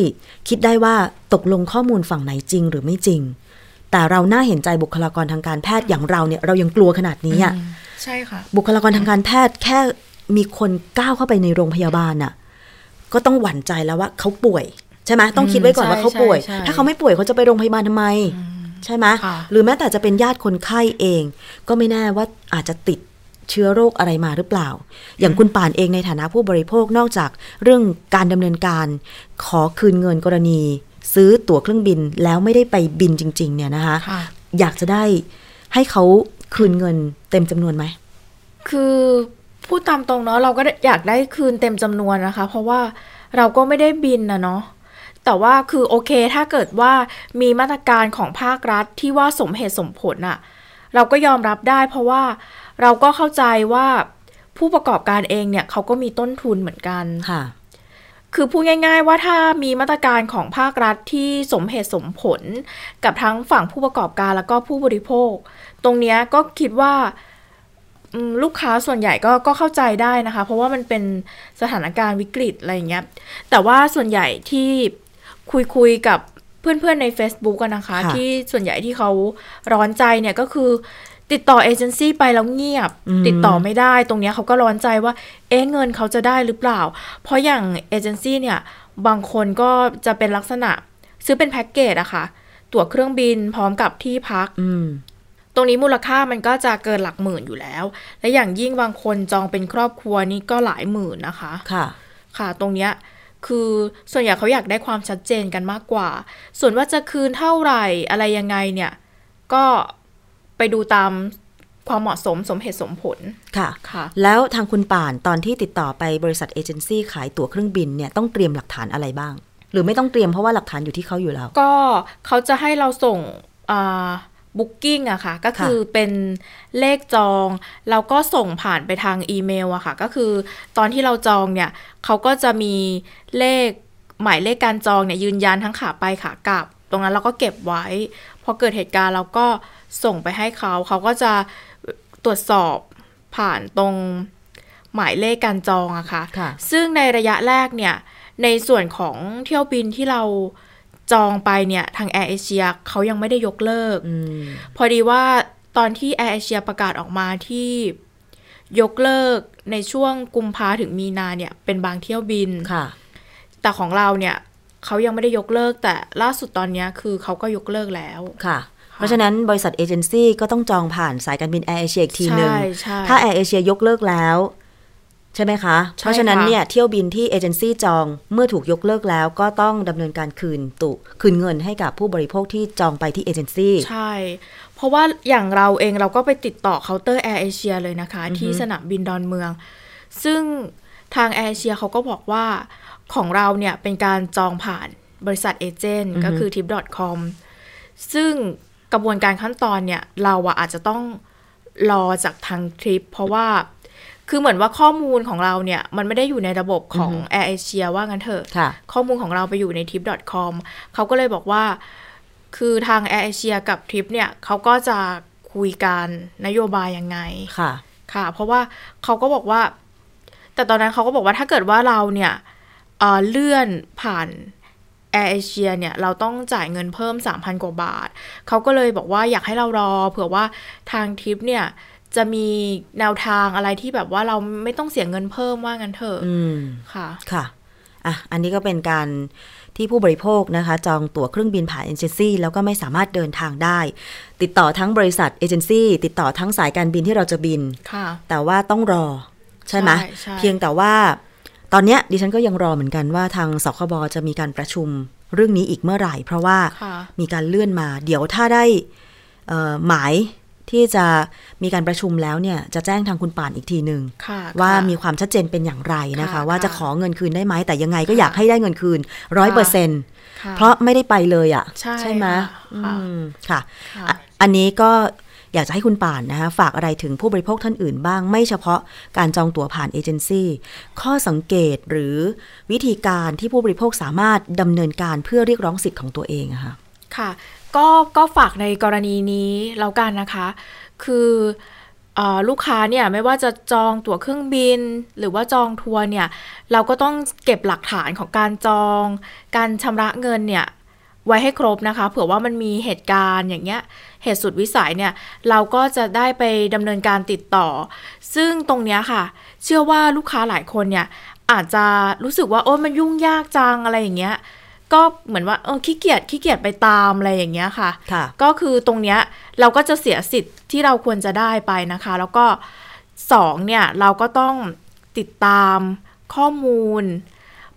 คิดได้ว่าตกลงข้อมูลฝั่งไหนจริงหรือไม่จริง แต่เราน่าเห็นใจบุคลากรทางการแพทย์อย่างเราเนี่ยเรายังกลัวขนาดนี้อะใช่ค่ะ บุคลากรทางการแพทย์แค่มีคนก้าวเข้าไปในโรงพยาบาลน่ะ ก็ต้องหวั่นใจแล้วว่าเขาป่วย ใช่ไหมต้องคิดไว้ก่อนใช่ว่าเขาป่วยใช่ใช่ถ้าเขาไม่ป่วยเขาจะไปโรงพยาบาลทำไม ใช่ไหมค่ะหรือแม้แต่จะเป็นญาติคนไข้เอง ก็ไม่แน่ว่าอาจจะติดเชื้อโรคอะไรมาหรือเปล่า อย่างคุณป่านเองในฐานะผู้บริโภคนอกจากเรื่องการดำเนินการ ขอคืนเงินกรณี ซื้อตั๋วเครื่องบินแล้วไม่ได้ไปบินจริง ๆ เนี่ยนะคะค่ะอยากจะได้ให้เขาคืนเงินเต็มจำนวนไหม คือพูดตามตรงเนาะเราก็อยากได้คืนเต็มจำนวนนะคะ เพราะว่าเราก็ไม่ได้บินนะเนาะแต่ว่าคือโอเคถ้าเกิดว่ามีมาตรการของภาครัฐที่ว่าสมเหตุสมผลอะเราก็ยอมรับได้ เพราะว่าเราก็เข้าใจว่าผู้ประกอบการเองเนี่ยเขาก็มีต้นทุนเหมือนกัน ค่ะคือพูดง่าย ๆ ว่าถ้ามีมาตรการของภาครัฐที่สมเหตุสมผล กับทั้งฝั่งผู้ประกอบการแล้วก็ผู้บริโภค ตรงเนี้ยก็คิดว่าอืมลูกค้าส่วนใหญ่ก็ก็เข้าใจได้นะคะ เพราะว่ามันเป็นสถานการณ์วิกฤตอะไรอย่างเงี้ยแต่ว่าส่วนใหญ่ที่คุยคุยกับเพื่อนๆใน Facebook กันนะคะค่ะที่ส่วนใหญ่ที่เขาร้อนใจเนี่ยก็คือ ติดต่อเอเจนซี่ไปแล้วเงียบอืมติดต่อไม่ได้ ตรงเนี้ยเขาก็ร้อนใจว่า เอ๊ะเงินเขาจะได้หรือเปล่า เพราะอย่างเอเจนซี่เนี่ย บางคนก็จะเป็นลักษณะ ซื้อเป็นแพ็กเกจอะค่ะ ตั๋วเครื่องบินพร้อมกับที่พักอืมตรงนี้มูลค่ามันก็จะเกินหลักหมื่นอยู่แล้ว และอย่างยิ่งบางคนจองเป็นครอบครัวนี่ก็หลายหมื่นนะคะ ค่ะ ค่ะ ตรงเนี้ยคือส่วนใหญ่เขาอยากได้ความชัดเจนกันมากกว่า ส่วนว่าจะคืนเท่าไหร่อะไรยังไงเนี่ย ก็ ไปดูตามความเหมาะสมสมเหตุสมผลค่ะค่ะ แล้วทางคุณป่านตอนที่ติดต่อไปบริษัทเอเจนซี่ขายตั๋วเครื่องบินเนี่ยต้องเตรียมหลักฐานอะไรบ้าง หรือไม่ต้องเตรียมเพราะว่าหลักฐานอยู่ที่เขาอยู่แล้ว ก็เขาจะให้เราส่งบุ๊กิ้งอะค่ะ ก็คือเป็นเลขจองแล้วก็ส่งผ่านไปทางอีเมลอะค่ะ ก็คือตอนที่เราจองเนี่ยเขาก็จะมีเลขหมายเลขการจองเนี่ยยืนยันทั้งขาไปขากลับ ตรงนั้นเราก็เก็บไว้ พอเกิดเหตุการณ์เราก็ ส่งไปให้เขา เขาก็จะตรวจสอบผ่านตรงหมายเลขการจองอะค่ะค่ะ ซึ่งในระยะแรกเนี่ย ในส่วนของเที่ยวบินที่เราจองไปเนี่ย ทางแอร์เอเชียเขายังไม่ได้ยกเลิกอืมพอดีว่าตอนที่แอร์เอเชียประกาศออกมาที่ยกเลิกในช่วงกุมภาถึงมีนาเนี่ย เป็นบางเที่ยวบินค่ะ แต่ของเราเนี่ยเขายังไม่ได้ยกเลิก แต่ล่าสุดตอนเนี้ยคือเขาก็ยกเลิกแล้วค่ะ เพราะฉะนั้นบริษัทเอเจนซี่ก็ต้องจองผ่านสายการบินแอร์เอเชียอีกทีหนึ่งใช่ใช่ถ้าแอร์เอเชียยกเลิกแล้วใช่ไหมคะใช่เพราะฉะนั้นค่ะเนี่ยเที่ยวบินที่เอเจนซี่จองเมื่อถูกยกเลิกแล้วก็ต้องดำเนินการคืนตุคืนเงินให้กับผู้บริโภคที่จองไปที่เอเจนซี่ใช่ เพราะว่าอย่างเราเองเราก็ไปติดต่อเคาน์เตอร์แอร์เอเชียเลยนะคะ ที่สนามบินดอนเมือง ซึ่งทางแอร์เอเชียเขาก็บอกว่าของเราเนี่ยเป็นการจองผ่านบริษัท agent ก็คือ trip.com ซึ่ง กระบวนการขั้นตอนเนี่ย เราอะอาจจะต้องรอจากทางทริป เพราะว่าคือเหมือนว่าข้อมูลของเราเนี่ย มันไม่ได้อยู่ในระบบของ Air Asia ว่างั้นเถอะค่ะข้อมูลของเราไปอยู่ใน trip.com เขาก็เลยบอกว่า คือทางแอร์เอเชียกับทริปเนี่ยเขาก็จะคุยกันนโยบายยังไงค่ะ ค่ะ เพราะว่าเขาก็บอกว่า แต่ตอนนั้นเขาก็บอกว่าถ้าเกิดว่าเราเนี่ยเอ่อเลื่อนผ่าน แอร์เอเชียเนี่ยเราต้องจ่ายเงินเพิ่ม 3,000 กว่าบาท เขาก็เลยบอกว่าอยากให้เรารอ เผื่อว่าทางทริปเนี่ยจะมีแนวทางอะไรที่แบบว่าเราไม่ต้องเสียเงินเพิ่มว่างั้นเถอะอืมค่ะค่ะอะ อันนี้ก็เป็นการที่ผู้บริโภคนะคะ จองตั๋วเครื่องบินผ่านเอเจนซี่แล้วก็ไม่สามารถเดินทางได้ ติดต่อทั้งบริษัทเอเจนซี่ติดต่อทั้งสายการบินที่เราจะบินค่ะแต่ว่าต้องรอใช่ไหมใช่ใช่เพียงแต่ว่าต อนเนี้ยดิฉันก็ยังรอเหมือนกันว่าทางสคบจะมีการประชุมเรื่องนี้อีกเมื่อไหร่ เพราะว่าค่ะมีการเลื่อนมา เดี๋ยวถ้าได้เอ่อหมายที่จะมีการประชุมแล้วเนี่ยจะแจ้งทางคุณป่านอีกทีหนึ่งค่ะว่าค่ะมีความชัดเจนเป็นอย่างไรนะคะค่ะว่าจะค่ะขอเงินคืนได้ไหมแต่ยังไงก็อยากให้ได้เงินคืนร้อยเปอร์เซ็นต์ค่ะเพราะไม่ได้ไปเลยอะใช่ไหมค่ะอืมค่ะค่ะอะอันนี้ก็ อยากจะให้คุณป่านนะคะฝากอะไรถึงผู้บริโภคท่านอื่นบ้าง ไม่เฉพาะการจองตั๋วผ่านเอเจนซี่ข้อสังเกตหรือวิธีการที่ผู้บริโภคสามารถดำเนินการเพื่อเรียกร้องสิทธิ์ของตัวเองอะค่ะค่ะก็ก็ฝากในกรณีนี้แล้วกันนะคะ คือเออลูกค้าเนี่ยไม่ว่าจะจองตั๋วเครื่องบิน หรือว่าจองทัวร์เนี่ยเราก็ต้องเก็บหลักฐานของการจอง การชำระเงินเนี่ยไว้ให้ครบนะคะ เผื่อว่ามันมีเหตุการณ์อย่างเงี้ย เหตุสุดวิสัยเนี่ยเราก็จะได้ไปดำเนินการติดต่อ ซึ่งตรงเนี้ยค่ะ เชื่อว่าลูกค้าหลายคนเนี่ยอาจจะรู้สึกว่าโอ้มันยุ่งยากจังอะไรอย่างเงี้ยก็เหมือนว่าเออขี้เกียจขี้เกียจไปตามอะไรอย่างเงี้ยค่ะค่ะก็คือตรงเนี้ยเราก็จะเสียสิทธิ์ที่เราควรจะได้ไปนะคะ แล้วก็สองเนี่ยเราก็ต้องติดตามข้อมูล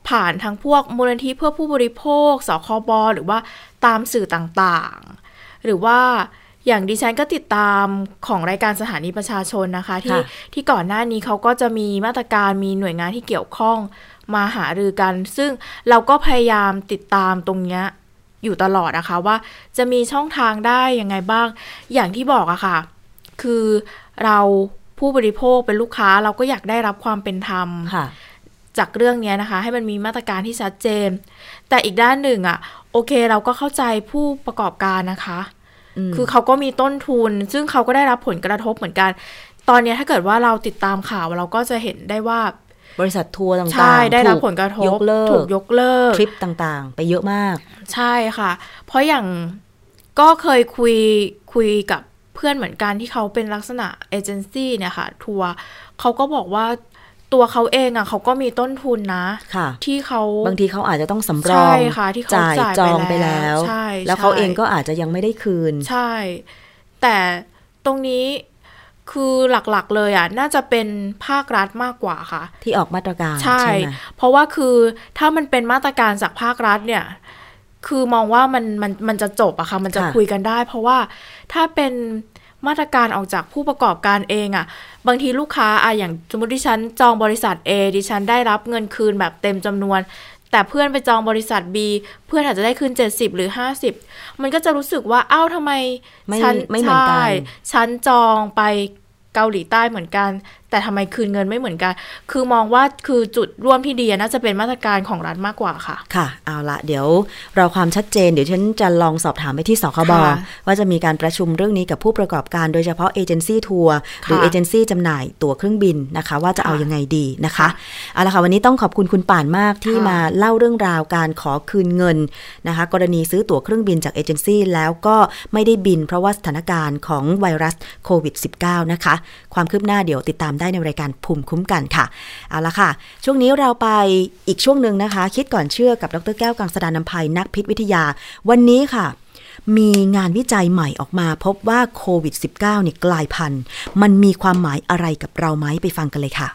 ผ่านทางพวกมูลนิธิเพื่อผู้บริโภคสคบหรือว่าตามสื่อต่างๆ หรือว่าอย่างดิฉันก็ติดตามของรายการสถานีประชาชนนะคะที่ค่ะที่ก่อนหน้านี้เขาก็จะมีมาตรการมีหน่วยงานที่เกี่ยวข้องมาหารือกัน ซึ่งเราก็พยายามติดตามตรงเนี้ยอยู่ตลอดนะคะว่าจะมีช่องทางได้ยังไงบ้าง อย่างที่บอกอะค่ะ คือเราผู้บริโภคเป็นลูกค้าเราก็อยากได้รับความเป็นธรรมค่ะจากเรื่องเนี้ยนะคะ ให้มันมีมาตรการที่ชัดเจน แต่อีกด้านหนึ่งอะ โอเคเราก็เข้าใจผู้ประกอบการนะคะอืมคือเขาก็มีต้นทุน ซึ่งเขาก็ได้รับผลกระทบเหมือนกัน ตอนเนี้ยถ้าเกิดว่าเราติดตามข่าวเราก็จะเห็นได้ว่าบริษัททัวร์ต่างๆใช่ได้รับถูผลกระทบยกเลิกถูกยกเลิกทริปต่างๆ ไปเยอะมาก ใช่ค่ะ เพราะอย่างก็เคยคุยคุยกับเพื่อนเหมือนกันที่เขาเป็นลักษณะเอเจนซี่เนี่ยค่ะทัวร์เขาก็บอกว่า ตัวเขาเองอะเขาก็มีต้นทุนนะค่ะ ที่เขาบางทีเขาอาจจะต้องสำรใช่องค่ะที่เขาจ่ายจ่ายจองไปไปแล้แล้ววใช่แล้วเขาใช่เองก็อาจจะยังไม่ได้คืน ใช่ แต่ตรงนี้คือหลักๆเลยอะน่าจะเป็นภาครัฐมากกว่าค่ะ ที่ออกมาตรการใช่ไหมเพราะว่าคือถ้ามันเป็นมาตรการจากภาครัฐเนี่ย คือมองว่ามันมันมันจะจบอะค่ะ มันจะคุยกันได้ เพราะว่าถ้าเป็น มาตรการออกจากผู้ประกอบการเองอะบางทีลูกค้าอะอย่างสมมติดิฉันจองบริษัท A ดิฉันได้รับเงินคืนแบบเต็มจำนวน แต่เพื่อนไปจองบริษัท B เพื่อนอาจจะได้คืน 70 หรือ 50 มันก็จะรู้สึกว่าอ้าวทำไมไม่ฉันไม่เหมือนกันใช่ฉันจองไปเกาหลีใต้เหมือนกัน แต่ทำไมคืนเงินไม่เหมือนกัน คือมองว่าคือจุดร่วมที่ดีน่าจะเป็นมาตรการของรัฐมากกว่าค่ะ ค่ะ เอาละเดี๋ยวเราความชัดเจน เดี๋ยวฉันจะลองสอบถามไปที่สคบค่ะว่าจะมีการประชุมเรื่องนี้กับผู้ประกอบการ โดยเฉพาะเอเจนซี่ทัวร์หรือค่ะเอเจนซี่จำหน่ายตั๋วเครื่องบินนะคะ ว่าจะเอาค่ะยังไงดีนะคะค่ะเอาละค่ะ วันนี้ต้องขอบคุณคุณป่านมากที่ค่ะมาเล่าเรื่องราวการขอคืนเงินนะคะ กรณีซื้อตั๋วเครื่องบินจากเอเจนซี่แล้วก็ไม่ได้บิน เพราะว่าสถานการณ์ของไวรัสโควิด -19 นะคะความคืบหน้าเดี๋ยวติดตามได้ในรายการภูมิคุ้มกันค่ะ เอาละค่ะ ช่วงนี้เราไปอีกช่วงหนึ่งนะคะ คิดก่อนเชื่อกับดรแก้วกังสดานนภัยนักพิษวิทยา วันนี้ค่ะ มีงานวิจัยใหม่ออกมา พบว่าโควิด -19 เนี่ยกลายพันธุ์ มันมีความหมายอะไรกับเราไหมไปฟังกันเลยค่ะ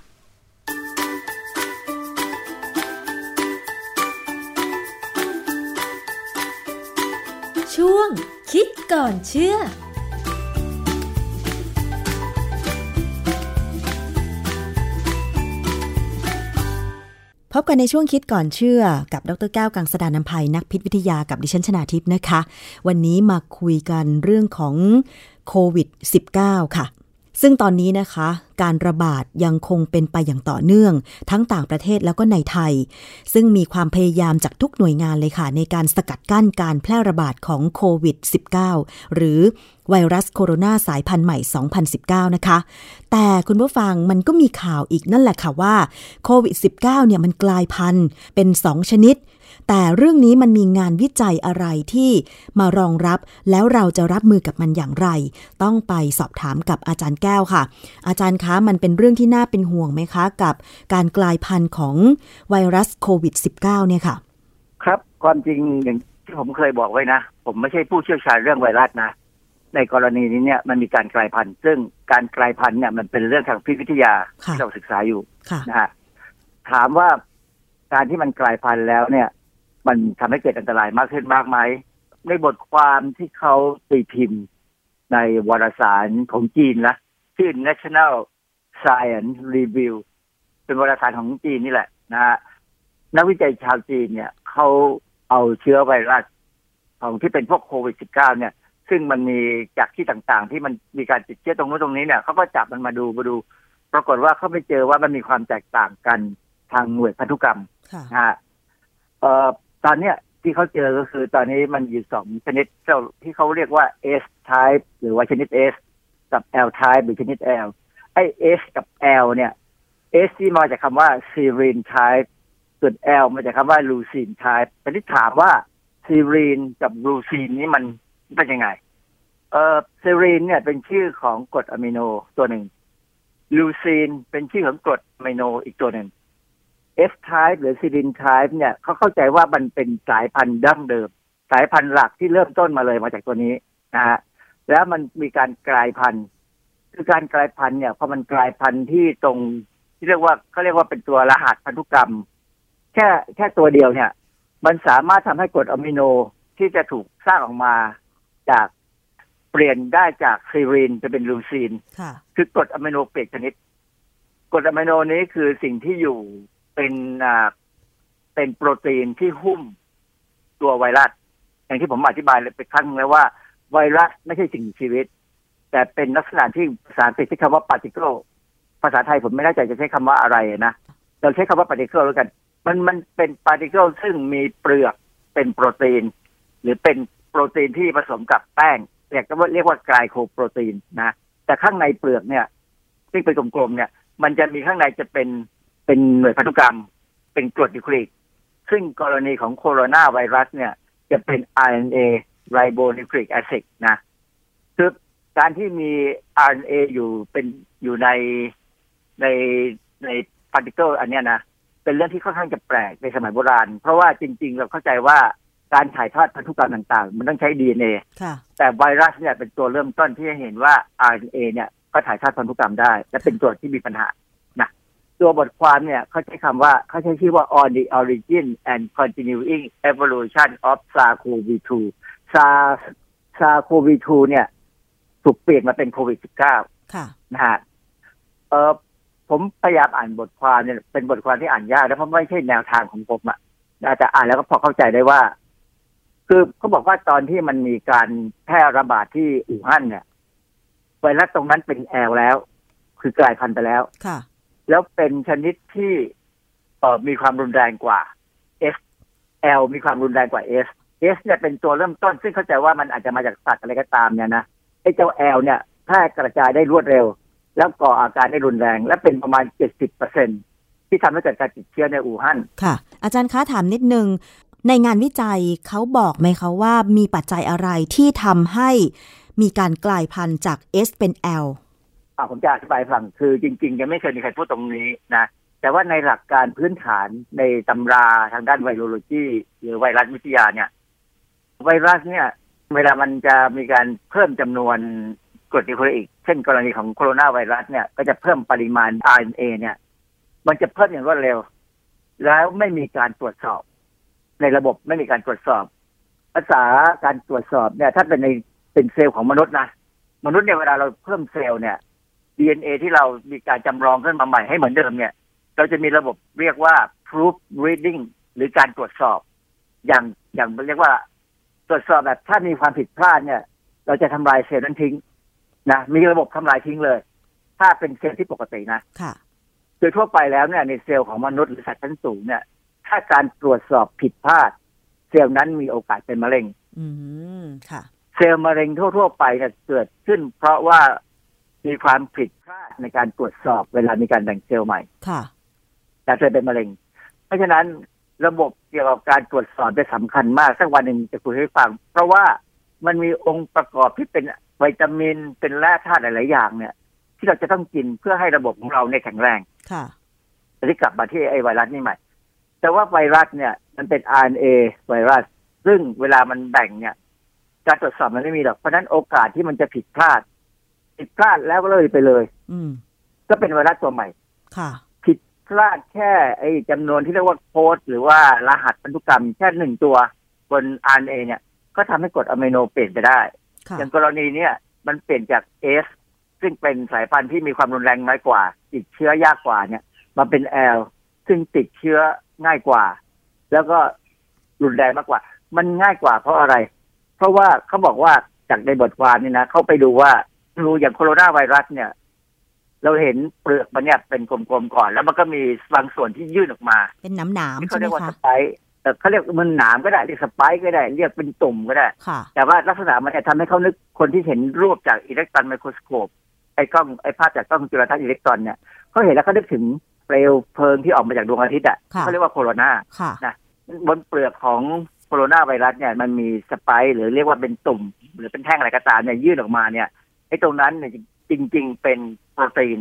ช่วงคิดก่อนเชื่อ พบกัน พบกันในช่วงคิดก่อนเชื่อกับดรแก้วกังสดานนภัยนักพิษวิทยากับดิฉันชนาทิพย์นะคะ วันนี้มาคุยกันเรื่องของโควิด -19 ค่ะ ซึ่งตอนนี้นะคะ การระบาดยังคงเป็นไปอย่างต่อเนื่อง ทั้งต่างประเทศแล้วก็ในไทย ซึ่งมีความพยายามจากทุกหน่วยงานเลยค่ะ ในการสกัดกั้นการแพร่ระบาดของโควิด -19 หรือไวรัสโคโรนาสายพันธุ์ใหม่ 2019 นะคะ แต่คุณผู้ฟังมันก็มีข่าวอีกนั่นแหละค่ะว่าโควิด -19 เนี่ยมันกลายพันธุ์เป็น 2 ชนิด แต่เรื่องนี้มันมีงานวิจัยอะไรที่มารองรับ แล้วเราจะรับมือกับมันอย่างไร ต้องไปสอบถามกับอาจารย์แก้วค่ะ อาจารย์คะมันเป็นเรื่องที่น่าเป็นห่วงไหมคะ กับการกลายพันธุ์ของไวรัสโควิด -19 เนี่ยค่ะ ครับความจริงอย่างที่ผมเคยบอกไว้นะ ผมไม่ใช่ผู้เชี่ยวชาญเรื่องไวรัสนะ ในกรณีนี้เนี่ยมันมีการกลายพันธุ์ ซึ่งการกลายพันธุ์เนี่ยมันเป็นเรื่องทางพิษวิทยาค่ะที่เราศึกษาอยู่ค่ะนะฮะถามว่าการที่มันกลายพันธุ์แล้วเนี่ย มันทำให้เกิดอันตรายมากขึ้นมากไหมในบทความที่เขาตีพิมพ์ในวารสารของจีนนะชื่อ National Science Review เป็นวารสารของจีนนี่แหละนะฮะนักวิจัยชาวจีนเนี่ยเขาเอาเชื้อไวรัสของที่เป็นพวกโควิด -19 เนี่ย ซึ่งมันมีจากที่ต่างๆ ที่มันมีการติดเชื้อตรงนู้นตรงนี้เนี่ยเขาก็จับมันมาดูมาดู ปรากฏว่าเขาไม่เจอว่ามันมีความแตกต่างกันทางหน่วยพันธุกรรมค่ะนะฮะเอ่อ ตอนเนี้ยที่เขาเจอก็คือตอนนี้มันอยู่สองชนิดเจ้าที่เขาเรียกว่า S type หรือว่าชนิด S กับ L type หรือชนิด L ไอ้ S กับ L เนี่ย S ที่มาจากคำว่า serine type ส่วน L มาจากคำว่า leucine type แต่ที่ถามว่า serine กับ leucine นี่มันเป็นยังไง เอ่อ serine เนี่ยเป็นชื่อของกรดอะมิโนตัวหนึ่ง leucine เป็นชื่อของกรดอะมิโนอีกตัวหนึ่ง F type หรือ serine type เนี่ยเขาเข้าใจว่ามันเป็นสายพันธุ์ดั้งเดิม สายพันธุ์หลักที่เริ่มต้นมาเลยมาจากตัวนี้นะฮะแล้วมันมีการกลายพันธุ์ คือการกลายพันธุ์เนี่ยพอมันกลายพันธุ์ที่ตรงที่เรียกว่าเขาเรียกว่าเป็นตัวรหัสพันธุกรรม แค่แค่ตัวเดียวเนี่ย มันสามารถทำให้กรดอะมิโนที่จะถูกสร้างออกมาจากเปลี่ยนได้จากซีรีนจะเป็นลูซีนค่ะคือกรดอะมิโนเปลี่ยนชนิดกรดอะมิโนนี้คือสิ่งที่อยู่ เป็นอ่าเป็นโปรตีนที่หุ้มตัวไวรัส อย่างที่ผมอธิบายเลยไปครั้งนึงแล้วว่า ไวรัสไม่ใช่สิ่งมีชีวิต แต่เป็นลักษณะที่ภาษาอังกฤษใช้คำว่า particle ภาษาไทยผมไม่แน่ใจจะใช้คำว่าอะไรนะเราใช้คำว่า particle แล้วกัน มันมันเป็น particle ซึ่งมีเปลือกเป็นโปรตีน หรือเป็นโปรตีนที่ผสมกับแป้งเรียกว่าเรียกว่าไกลโคโปรตีนนะแต่ข้างในเปลือกเนี่ยที่เป็นกลมๆเนี่ย มันจะมีข้างในจะเป็น เป็นหน่วยพันธุกรรม เป็นกรดนิวคลีกซึ่งกรณีของโคโรนาไวรัสเนี่ย จะเป็น RNA ribonucleic acid นะคือการที่มี RNA อยู่เป็นอยู่ในในใน particle อันเนี้ยนะ เป็นเรื่องที่ค่อนข้างจะแปลกในสมัยโบราณ เพราะว่าจริง ๆ เราเข้าใจว่าการถ่ายทอดพันธุกรรมต่างๆ มันต้องใช้ DNA ค่ะแต่ไวรัสเนี่ยเป็นตัวเริ่มต้นที่ให้เห็นว่า RNA เนี่ยก็ถ่ายทอดพันธุกรรมได้ และเป็นตัวที่มีปัญหานะ ตัวบทความเนี่ยเขาใช้คำว่าเขาใช้ชื่อว่า on the origin and continuing evolution of SARS-CoV-2 SARS SARS-CoV-2 เนี่ยถูกเปลี่ยนมาเป็นโควิด -19 ค่ะนะฮะเออผมพยายามอ่านบทความเนี่ยเป็นบทความที่อ่านยากแล้วเพราะไม่ใช่แนวทางของผมอะนะแต่อ่านแล้วก็พอเข้าใจได้ว่า คือเขาบอกว่าตอนที่มันมีการแพร่ระบาดที่อู่ฮั่นเนี่ยไวรัสตรงนั้นเป็นแอลแล้ว คือกลายพันธุ์ไปแล้วค่ะ แล้วเป็นชนิดที่เออมีความรุนแรงกว่า S L มีความรุนแรงกว่า S S เนี่ยเป็นตัวเริ่มต้น ซึ่งเข้าใจว่ามันอาจจะมาจากสัตว์อะไรก็ตามเนี่ยนะไอ้เจ้า L เนี่ยแพร่กระจายได้รวดเร็ว แล้วก่ออาการได้รุนแรง และเป็นประมาณ 70เปอร์เซ็นที่ทำให้เกิดการติดเชื้อในอู่ฮั่นค่ะ อาจารย์คะถามนิดนึง ในงานวิจัยเขาบอกไหมคะว่ามีปัจจัยอะไรที่ทำให้มีการกลายพันธุ์จาก S เป็น L อ่าผมจะอธิบายฟังคือจริงๆยังไม่เคยมีใครพูดตรงนี้นะแต่ว่าในหลักการพื้นฐานในตำราทางด้านไวโรโลจีหรือไวรัสวิทยาเนี่ย ไวรัสเนี่ย เวลามันจะมีการเพิ่มจำนวนกรดนิวคลีอิกเช่นกรณีของโคโรนาไวรัสเนี่ยก็จะเพิ่มปริมาณ RNA เนี่ย มันจะเพิ่มอย่างรวดเร็ว แล้วไม่มีการตรวจสอบ ในระบบไม่มีการตรวจสอบ ภาษาการตรวจสอบเนี่ย ถ้าเป็นในเป็นเซลล์ของมนุษย์นะมนุษย์เนี่ยเวลาเราเพิ่มเซลล์เนี่ย DNA ที่เรามีการจำลองขึ้นมาใหม่ให้เหมือนเดิมเนี่ย เราจะมีระบบเรียกว่า proof reading หรือการตรวจสอบ อย่างอย่างเรียกว่า ตรวจสอบแบบถ้ามีความผิดพลาดเนี่ย เราจะทำลายเซลล์นั้นทิ้งนะมีระบบทำลายทิ้งเลย ถ้าเป็นเซลล์ที่ปกตินะค่ะโดยทั่วไปแล้วเนี่ยในเซลล์ของมนุษย์หรือสัตว์ชั้นสูงเนี่ย ถ้าการตรวจสอบผิดพลาด เซลล์นั้นมีโอกาสเป็นมะเร็ง อืมค่ะ เซลล์มะเร็งทั่ว ๆ ไปเนี่ยเกิดขึ้น เพราะว่า มีความผิดพลาดในการตรวจสอบเวลามีการแบ่งเซลล์ใหม่ ค่ะแต่เกิดเป็นมะเร็ง เพราะฉะนั้นระบบเกี่ยวกับการตรวจสอบจะสำคัญมากสักวันหนึ่งจะคุยให้ฟัง เพราะว่ามันมีองค์ประกอบที่เป็นวิตามินเป็นแร่ธาตุหลาย ๆ อย่างเนี่ย ที่เราจะต้องกินเพื่อให้ระบบของเราเนี่ยแข็งแรงค่ะแต่ที่กลับมาที่ไอ้ไวรัสนี่ใหม่ แต่ว่าไวรัสเนี่ย มันเป็น RNA ไวรัส ซึ่งเวลามันแบ่งเนี่ย การตรวจสอบมันไม่มีหรอกเพราะฉะนั้นโอกาสที่มันจะผิดพลาด ผิดพลาดแล้วก็เลยไปเลย อืม ก็เป็นไวรัสตัวใหม่ ค่ะ ผิดพลาดแค่ ไอ้จำนวนที่เรียกว่าโค้ดหรือว่ารหัสพันธุกรรมแค่หนึ่งตัวบน RNA เนี่ย ก็ทำให้กรดอะมิโนเปลี่ยนไปได้ค่ะอย่างกรณีเนี้ยมันเปลี่ยนจาก S ซึ่งเป็นสายพันธุ์ที่มีความรุนแรงน้อยกว่า ติดเชื้อยากกว่าเนี่ย มาเป็น L ซึ่งติดเชื้อง่ายกว่า แล้วก็รุนแรงมากกว่า มันง่ายกว่าเพราะอะไร เพราะว่าเขาบอกว่าจากในบทความนี่นะเขาไปดูว่า ดูอย่างโคโรนาไวรัสเนี่ย เราเห็นเปลือกมันเนี่ยเป็นกลมๆก่อน แล้วมันก็มีบางส่วนที่ยื่นออกมา เป็นน้ำหนามที่ใช่เขาไหมเรียกว่าสคะไปค์เอ่อเขาเรียกมันหนามก็ได้เรียกสไปค์ก็ได้ เรียกเป็นตุ่มก็ได้ค่ะแต่ว่าลักษณะมันเนี่ยทำให้เขานึกคนที่เห็นรูปจากอิเล็กตรอนไมโครสโคปไอ้กล้องไอ้ภาพจากกล้องจุลทรรศน์อิเล็กตรอนเนี่ยเขาเห็นแล้วเขานึกถึงเปลวเพลิงที่ออกมาจากดวงอาทิตย์อะค่ะเขาเรียกว่าโคโรนาค่ะบนเปลือกของโคโรนาไวรัสเนี่ยมันมีสไปค์หรือเรียกว่าเป็นตุ่ม หรือเป็นแท่งอะไรก็ตามเนี่ยยื่นออกมาเนี่ย ไอ้ตรงนั้นเนี่ยจริง ๆ เป็นโปรตีน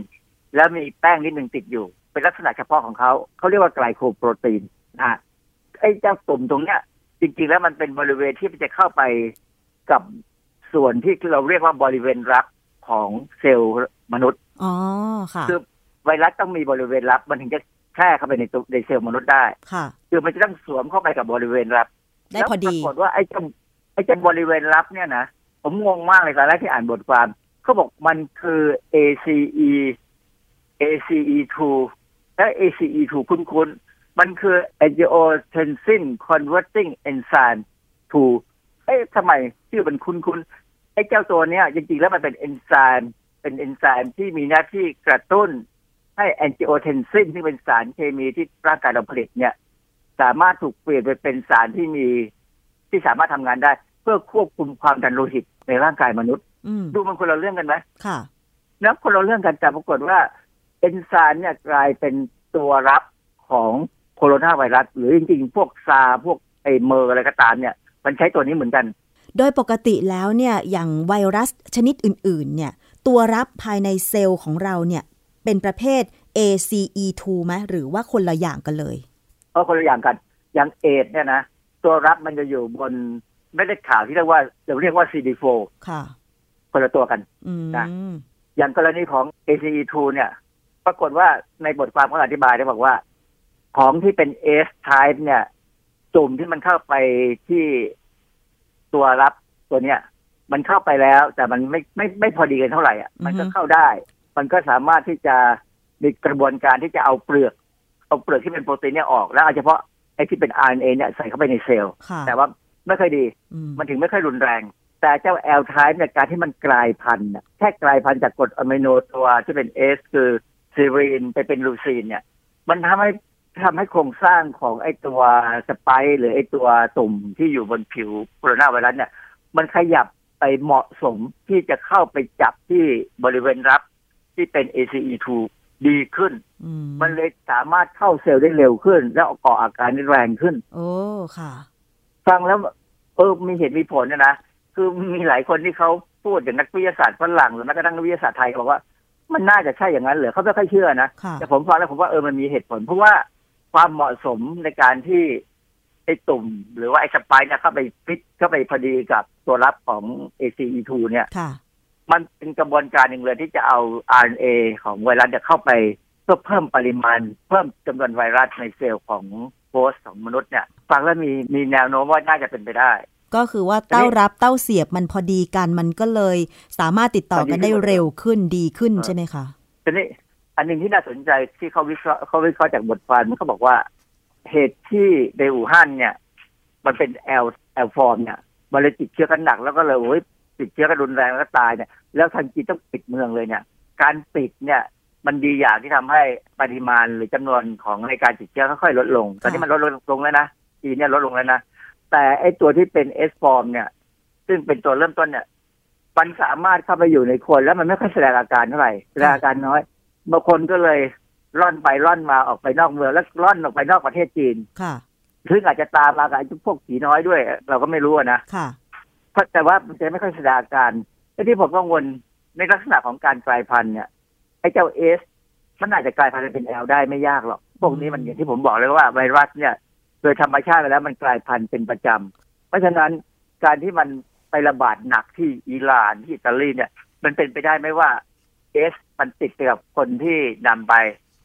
แล้วมีแป้งนิดหนึ่งติดอยู่ เป็นลักษณะเฉพาะของเขาเขาเรียกว่าไกลโคโปรตีนนะฮะไอ้เจ้าตุ่มตรงเนี้ย จริง ๆ แล้วมันเป็นบริเวณที่มันจะเข้าไปกับส่วนที่เราเรียกว่าบริเวณรับของเซลล์มนุษย์อ๋อค่ะคือไวรัสต้องมีบริเวณรับ มันถึงจะแช่เข้าไปในตัวในเซลล์มนุษย์ได้ค่ะคือมันจะต้องสวมเข้าไปกับบริเวณรับ ได้พอดีแล้วปรากฏว่าไอ้เจ้าไอ้เจ้าบริเวณรับเนี่ยนะ ผมงงมากเลยตอนแรกที่อ่านบทความเขาบอกมันคือ ACE ACE2 และ ACE2 คุ้นๆ มันคือ angiotensin converting enzyme 2เอ๊ะทำไมชื่อมันคุ้นๆ ไอ้เจ้าตัวเนี้ยจริงๆ แล้วมันเป็นเอนไซม์เป็นเอนไซม์ที่มีหน้าที่กระตุ้นให้ angiotensin ที่เป็นสารเคมีที่ร่างกายเราผลิตเนี่ย สามารถถูกเปลี่ยนไปเป็นสารที่มีที่สามารถทำงานได้ เพื่อควบคุมความดันโลหิต ในร่างกายมนุษย์อืมดูมันคนละเรื่องกันไหมค่ะแล้วคนละเรื่องกันแต่ปรากฏว่าเอนไซม์เนี่ยกลายเป็นตัวรับของโคโรนาไวรัส หรือจริงๆ พวกซาร์สพวกไอ้เมอร์สอะไรก็ตามเนี่ย มันใช้ตัวนี้เหมือนกัน โดยปกติแล้วเนี่ยอย่างไวรัสชนิดอื่น ๆ เนี่ย ตัวรับภายในเซลล์ของเราเนี่ย เป็นประเภท ACE2 ไหมหรือว่าคนละอย่างกันเลยเพราะคนละอย่างกันอย่างเอดส์เนี่ยนะ ตัวรับมันจะอยู่บน เม็ดเลือดขาวที่เรียกว่าเราเรียกว่า CD4 ค่ะ คนละตัวกันอืมนะอย่างกรณีของ ACE2 เนี่ย ปรากฏว่าในบทความเขาอธิบายได้บอกว่า ของที่เป็น S type เนี่ย จุ่มที่มันเข้าไปที่ตัวรับตัวเนี้ยมันเข้าไปแล้ว แต่มันไม่ไม่ไม่พอดีกันเท่าไหร่อะมันก็เข้าได้ มันก็สามารถที่จะมีกระบวนการที่จะเอาเปลือกเอาเปลือกที่เป็นโปรตีนเนี่ยออกแล้วเอาเฉพาะไอ้ที่เป็น RNA เนี่ยใส่เข้าไปในเซลล์ค่ะแต่ว่า ไม่ค่อยดีอืมมันถึงไม่ค่อยรุนแรง แต่เจ้า L type เนี่ยการที่มันกลายพันธุ์น่ะแค่กลายพันธุ์จากกรดอะมิโนตัวที่เป็น S คือซีรีนไปเป็นลูซีนเนี่ย มันทำให้ทำให้โครงสร้างของไอ้ตัว spike หรือไอ้ตัวตุ่มที่อยู่บนผิวโคโรนาไวรัสเนี่ย มันขยับไปเหมาะสมที่จะเข้าไปจับที่บริเวณรับที่เป็น ACE2 ดีขึ้นอืมมันเลยสามารถเข้าเซลล์ได้เร็วขึ้น แล้วก่ออาการได้แรงขึ้น โอ้ ค่ะ ฟังแล้วเออมีเหตุมีผลเนยนะคือมีหลายคนที่เขาพูดอย่างนักวิทยาศาสตร์ฝรั่งหรือแม้กระทั่งนักวิทยาศาสตร์ไทยเขาบอกว่า มันน่าจะใช่อย่างนั้นเหรอเขาไม่ค่อยเชื่อนะค่ะแต่ผมฟังแล้วผมว่าเออมันมีเหตุผล เพราะว่าความเหมาะสมในการที่ไอ้ตุ่ม หรือว่าไอ้สไปค์เนี่ยเข้าไปฟิตเข้าไปพอดีกับตัวรับของ ACE2 เนี่ยค่ะมันเป็นกระบวนการหนึ่งเลยที่จะเอา RNA ของไวรัสเนี่ยเข้าไปเพื่อเพิ่มปริมาณ เพิ่มจำนวนไวรัสในเซลล์ของ host ของมนุษย์เนี่ยฟังแล้วมีมีแนวโน้มว่าน่าจะเป็นไปได้ ก็คือว่าเต้ารับเต้าเสียบมันพอดีกันมันก็เลย สามารถติดต่อกันได้เร็วขึ้นดีขึ้นใช่ไหมคะทีนี้อันหนึ่งที่น่าสนใจที่เขาวิเคราะห์เขาวิเคราะห์จากบทความมันเขาบอกว่า เหตุที่ในอู่ฮั่นเนี่ย มันเป็น L L form เนี่ยมันเลยติดเชื้อกันหนักแล้วก็เลยโอ้ยติดเชื้อกันรุนแรงแล้วก็ตายเนี่ย แล้วทางจีนต้องปิดเมืองเลยเนี่ย การปิดเนี่ย มันดีอย่างที่ทำให้ปริมาณหรือจำนวนของในการติดเชื้อค่อยๆลดลง ตอนนี้มันลดลงลงแล้วนะจีนเนี่ยลดลงแล้วนะ แต่ไอตัวที่เป็นเอสฟอร์มเนี่ย ซึ่งเป็นตัวเริ่มต้นเนี่ยมันสามารถเข้าไปอยู่ในคนแล้วมันไม่ค่อยแสดงอาการเท่าไหร่แสดงอาการน้อยบางคนก็เลยร่อนไปร่อนมาออกไปนอกเมืองแล้วร่อนออกไปนอกประเทศจีนค่ะซึ่งอาจจะตามมากับไอ้พวกผีน้อยด้วย เราก็ไม่รู้อะนะค่ะเพราะแต่ว่ามันจะไม่ค่อยแสดงอาการไอ้ที่ผมกังวลในลักษณะของการกลายพันธุ์เนี่ย ไอ้เจ้าเอสมันอาจจะกลายพันธุ์เป็นแอลได้ไม่ยากหรอก พวกนี้มันอย่างที่ผมบอกเลยว่าไวรัสเนี่ย โดยธรรมชาติแล้วมันกลายพันธุ์เป็นประจำ เพราะฉะนั้นการที่มันไประบาดหนักที่อิหร่านที่อิตาลีเนี่ย มันเป็นไปได้ไหมว่าเอสมันติดไปกับคนที่นำไป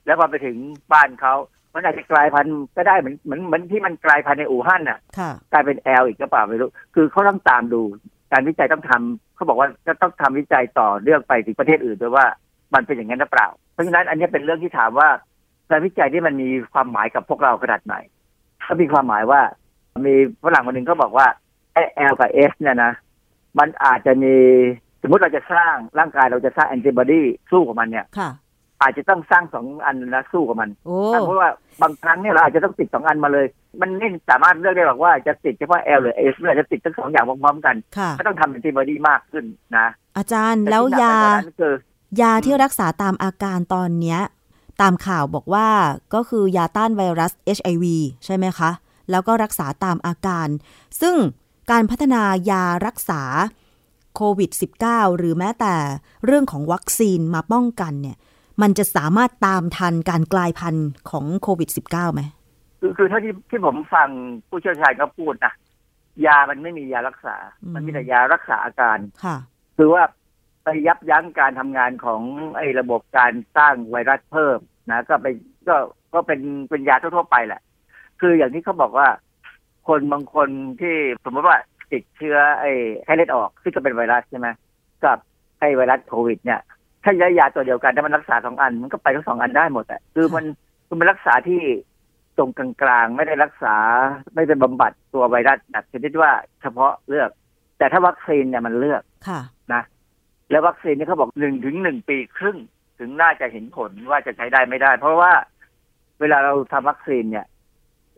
แล้วพอไปถึงบ้านเขามันอาจจะกลายพันธุ์ก็ได้เหมือนเหมือนเหมือนที่มันกลายพันธุ์ในอู่ฮั่นน่ะค่ะกลายเป็น L อีกก็เปล่าไม่รู้ คือเขาต้องตามดู การวิจัยต้องทำเขาบอกว่าจะต้องทำวิจัยต่อเรื่องไปถึงประเทศอื่นด้วยว่า มันเป็นอย่างนั้นหรือเปล่า เพราะฉะนั้นอันนี้เป็นเรื่องที่ถามว่าการวิจัยที่มันมีความหมายกับพวกเราขนาดไหนก็มีความหมายว่ามีฝรั่งคนหนึ่งก็บอกว่าไอ้ L กับ S เนี่ยนะมันอาจจะมีสมมติเราจะสร้างร่างกายเราจะสร้างแอนติบอดีสู้กับมันเนี่ยค่ะอาจจะต้องสร้างสองอันนะสู้กับมันโอ้เพราะว่าบางครั้งเนี่ยเราอาจจะต้องติดสองอันมาเลย มันไม่สามารถเลือกได้หรอกว่าจะติดเฉพาะ L หรือ S หรืออาจจะติดทั้งสองอย่างพร้อมๆกันค่ะก็ต้องทำแอนติบอดีมากขึ้นนะ อาจารย์ต่แล้วที่หนักยาไปกว่นั้นคือ ยาที่รักษาตามอาการตอนเนี้ยตามข่าวบอกว่าก็คือยาต้านไวรัส HIV ใช่ไหมคะ แล้วก็รักษาตามอาการ ซึ่งการพัฒนายารักษาโควิด -19 หรือแม้แต่เรื่องของวัคซีนมาป้องกันเนี่ย มันจะสามารถตามทันการกลายพันธุ์ของโควิด -19 ไหมคือคือเท่าที่ที่ผมฟังผู้เชี่ยวชาญเขาพูดนะยามันไม่มียารักษาอืมมันมีแต่ยารักษาอาการ ค่ะ คือว่า ไปยับยั้งการทำงานของไอ้ระบบการสร้างไวรัสเพิ่มนะก็ไปก็ก็เป็นเป็นยาทั่วๆไปแหละ คืออย่างที่เขาบอกว่า คนบางคนที่สมมติว่าติดเชื้อไอ้ไข้เลือดออกซึ่งก็เป็นไวรัสใช่ไหมกับไอ้ไวรัสโควิด เนี่ย ถ้าใช้ยาตัวเดียวกันถ้ามันรักษาสองอัน มันก็ไปทั้งสองอันได้หมดอะคือมันคือมันรักษาที่ตรงกลางๆ ไม่ได้รักษาไม่ได้บำบัดตัวไวรัสแบบชนิดว่าเฉพาะเลือก แต่ถ้าวัคซีนเนี่ยมันเลือกค่ะ แล้ววัคซีนนี่เขาบอกหนึ่งถึงหนึ่งปีครึ่ง ถึงน่าจะเห็นผลว่าจะใช้ได้ไม่ได้ เพราะว่าเวลาเราทำวัคซีนเนี่ย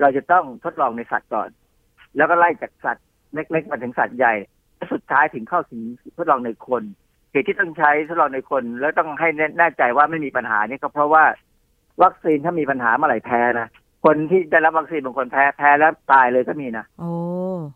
เราจะต้องทดลองในสัตว์ก่อน แล้วก็ไล่จากสัตว์เล็กๆมาถึงสัตว์ใหญ่สุดท้ายถึงเข้าถึงทดลองในคนเหตุที่ต้องใช้ทดลองในคน แล้วต้องให้แน่ใจว่าไม่มีปัญหานี่ก็เพราะว่า วัคซีนถ้ามีปัญหาเมื่อไหร่แพ้นะ คนที่ได้รับวัคซีนบางคนแพ้แพ้แล้วตายเลยก็มีนะโอ้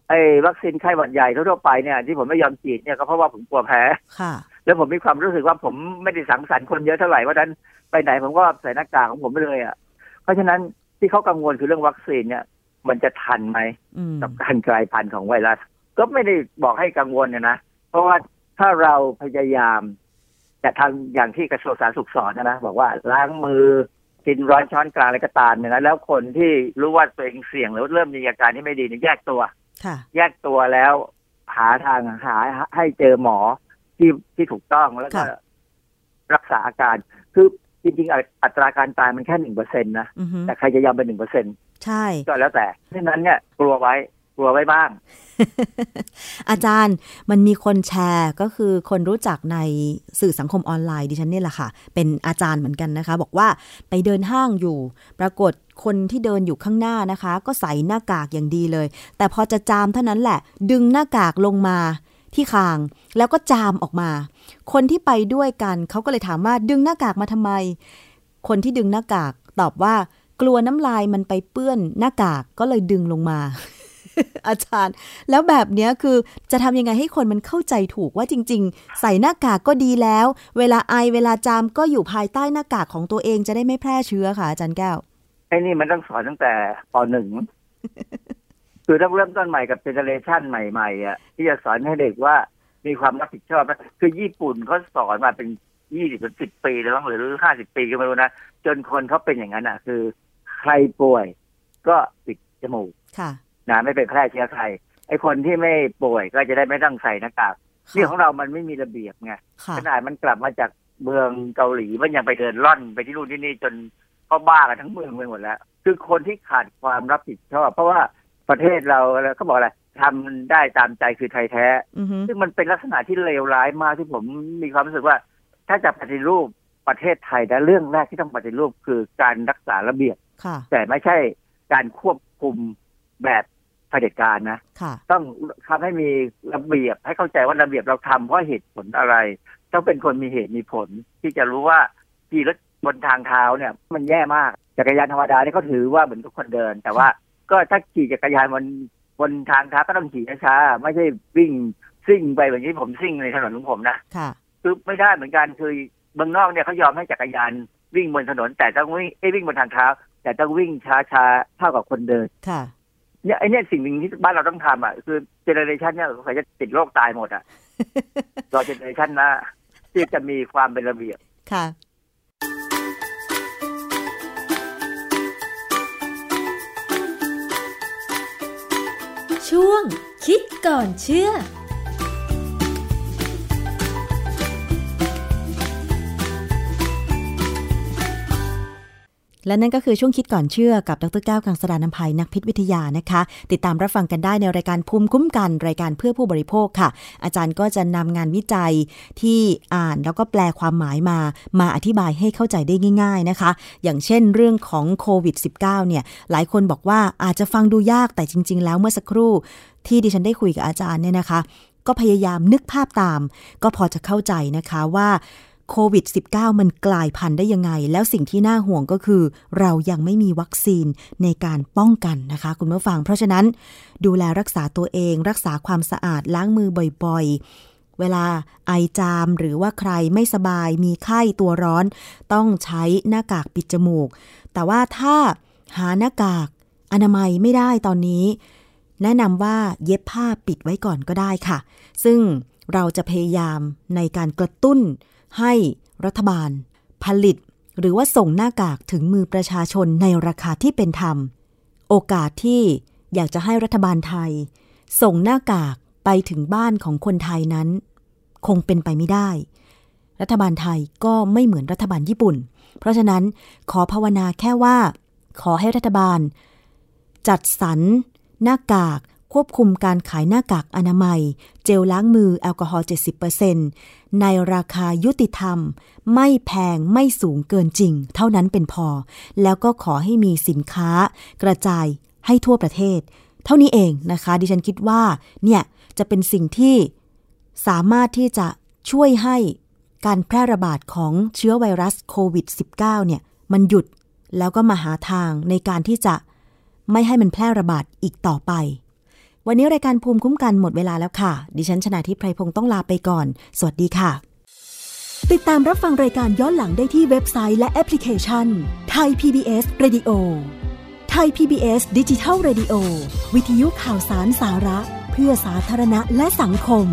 ไอ้วัคซีนไข้หวัดใหญ่ทั่วๆไปเนี่ยที่ผมไม่ยอมฉีดเนี่ยก็เพราะว่าผมกลัวแพ้ค่ะ แล้วผมมีความรู้สึกว่าผมไม่ได้สังสรรค์คนเยอะเท่าไหร่ว่าะฉะนั้นไปไหนผมก็ใส่หน้ากากของผมไปเลยอะเพราะฉะนั้นที่เขากังวลคือเรื่องวัคซีนเนี่ย มันจะทันไหมอืมกับการกลายพันธุ์ของไวรัส ก็ไม่ได้บอกให้กังวลเนี่ยนะเพราะว่าถ้าเราพยายามจะทำอย่างที่กระทรวงสาธารณสุขสอนนะนะบอกว่าล้างมือ กินร้อนช้อนกลางอะไรก็ตามเนี่ยนะแล้วคนที่รู้ว่าตัวเองเสี่ยงหรือเริ่มมีอาการที่ไม่ดีเนี่ยแยกตัวค่ะแยกตัวแล้วหาทางหาให้เจอหมอที่ที่ถูกต้องแล้วก็ค่ะรักษาอาการ คือจริงๆอัอัตราการตายมันแค่หนึ่งเปอร์เซ็นต์นะอือฮึแต่ใครจะยอมเป็นหนึ่งเปอร์เซ็นต์ใช่ ก็แล้วแต่ดังนั้นเนี่ยกลัวไว้ กลัวไว้บ้าง อาจารย์มันมีคนแชร์ก็คือคนรู้จักในสื่อสังคมออนไลน์ดิฉันนี่แหละค่ะ เป็นอาจารย์เหมือนกันนะคะ บอกว่าไปเดินห้างอยู่ ปรากฏคนที่เดินอยู่ข้างหน้านะคะ ก็ใส่หน้ากากอย่างดีเลย แต่พอจะจามเท่านั้นแหละ ดึงหน้ากากลงมาที่คางแล้วก็จามออกมา คนที่ไปด้วยกันเขาก็เลยถามว่าดึงหน้ากากมาทำไม คนที่ดึงหน้ากากตอบว่ากลัวน้ำลายมันไปเปื้อนหน้ากากก็เลยดึงลงมา อาจารย์ แล้วแบบเนี้ยคือจะทำยังไงให้คนมันเข้าใจถูกว่าจริง ๆ ใส่หน้ากากก็ดีแล้ว เวลาไอเวลาจามก็อยู่ภายใต้หน้ากากของตัวเองจะได้ไม่แพร่เชื้อค่ะอาจารย์แก้วไอ้นี่มันต้องสอนตั้งแต่ปหนึ่งคือต้องเริ่มต้นใหม่กับเจเนเรชันใหม่ๆอะที่จะสอนให้เด็กว่ามีความรับผิดชอบนะคือญี่ปุ่นเขาสอนมาเป็นยี่สิบสิบปีแล้วมั้งหรือห้าสิบปีก็ไม่รู้นะ จนคนเขาเป็นอย่างนั้นอะ คือ ใครป่วยก็ปิดจมูกค่ะ นะไม่เป็นแพร่เชื้อใครไอ้คนที่ไม่ป่วยก็จะได้ไม่ต้องใส่หน้ากากนี่ของเรามันไม่มีระเบียบไงค่ะขนาดมันกลับมาจากเมืองเกาหลีมันยังไปเดินล่อนไปที่นู่นที่นี่จนเขาบ้ากันทั้งเมืองไปหมดแล้ว คือคนที่ขาดความรับผิดชอบ เพราะว่าประเทศเราเขาบอกอะไรทำได้ตามใจคือไทยแท้อือฮึซึ่งมันเป็นลักษณะที่เลวร้ายมากที่ผมมีความรู้สึกว่า ถ้าจะปฏิรูปประเทศไทยนะเรื่องแรกที่ต้องปฏิรูปคือการรักษาระเบียบค่ะแต่ไม่ใช่การควบคุมแบบเผด็จการนะค่ะต้องทำให้มีระเบียบให้เข้าใจว่าระเบียบเราทำเพราะเหตุผลอะไร ต้องเป็นคนมีเหตุมีผล ที่จะรู้ว่าขี่รถบนทางเท้าเนี่ย มันแย่มากจักรยานธรรมดาเนี่ยเขาถือว่าเหมือนทุกคนเดิน แต่ว่าก็ถ้าขี่จักรยานบนบนทางเท้าก็ต้องขี่ช้าๆไม่ใช่วิ่งซิ่งไปแบบนี้ผมซิ่งในถนนของผมนะค่ะคือไม่ได้เหมือนกันคือเมืองนอกเนี่ยเขายอมให้จักรยานวิ่งบนถนน แต่ต้องวิ่งไอ้ยวิ่งบนทางเท้า แต่ต้องวิ่งช้าๆเท่ากับคนเดินค่ะ เนี่ยไอ้เนี่ยสิ่งหนึ่งที่บ้านเราต้องทำอะคือเจเนอเรชันเนี่ยเขาจะติดโรคตายหมดอะรอเจเนอเรชันหนะที่จะมีความเป็นระเบียบค่ะช่วงคิดก่อนเชื่อ และนั่นก็คือช่วงคิดก่อนเชื่อกับดรแก้วกังสดานนภัยนักพิษวิทยานะคะ ติดตามรับฟังกันได้ในรายการภูมิคุ้มกันรายการเพื่อผู้บริโภคค่ะ อาจารย์ก็จะนำงานวิจัยที่อ่านแล้วก็แปลความหมายมา มาอธิบายให้เข้าใจได้ง่าย ๆนะคะ อย่างเช่นเรื่องของโควิด -19 เนี่ย หลายคนบอกว่าอาจจะฟังดูยากแต่จริง ๆ แล้วเมื่อสักครู่ ที่ดิฉันได้คุยกับอาจารย์เนี่ยนะคะ ก็พยายามนึกภาพตาม ก็พอจะเข้าใจนะคะว่า โควิด -19 มันกลายพันธุ์ได้ยังไง แล้วสิ่งที่น่าห่วงก็คือ เรายังไม่มีวัคซีนในการป้องกันนะคะ คุณผู้ฟัง เพราะฉะนั้น ดูแลรักษาตัวเอง รักษาความสะอาดล้างมือบ่อยๆ เวลาไอจามหรือว่าใครไม่สบายมีไข้ตัวร้อน ต้องใช้หน้ากากปิดจมูก แต่ว่าถ้าหาหน้ากากอนามัยไม่ได้ตอนนี้ แนะนำว่าเย็บผ้าปิดไว้ก่อนก็ได้ค่ะ ซึ่งเราจะพยายามในการกระตุ้น ให้รัฐบาล ผลิต หรือว่าส่งหน้ากากถึงมือประชาชนในราคาที่เป็นธรรม โอกาสที่อยากจะให้รัฐบาลไทย ส่งหน้ากากไปถึงบ้านของคนไทยนั้น คงเป็นไปไม่ได้ รัฐบาลไทยก็ไม่เหมือนรัฐบาลญี่ปุ่น เพราะฉะนั้นขอภาวนาแค่ว่า ขอให้รัฐบาล จัดสรรหน้ากาก ควบคุมการขายหน้ากากอนามัย เจลล้างมือแอลกอฮอล์70%ในราคายุติธรรม ไม่แพงไม่สูงเกินจริง เท่านั้นเป็นพอ แล้วก็ขอให้มีสินค้ากระจายให้ทั่วประเทศ เท่านี้เองนะคะ ดิฉันคิดว่าเนี่ยจะเป็นสิ่งที่สามารถที่จะช่วยให้การแพร่ระบาดของเชื้อไวรัสโควิด -19 เนี่ยมันหยุดแล้วก็มาหาทางในการที่จะไม่ให้มันแพร่ระบาดอีกต่อไป วันนี้รายการภูมิคุ้มกันหมดเวลาแล้วค่ะ ดิฉันชนะทิพไพรพงศ์ต้องลาไปก่อน สวัสดีค่ะ ติดตามรับฟังรายการย้อนหลังได้ที่เว็บไซต์และแอปพลิเคชันไทย PBS Radio ไทย PBS ดิจิทัล Radio วิทยุข่าวสารสาระ เพื่อสาธารณะและสังคม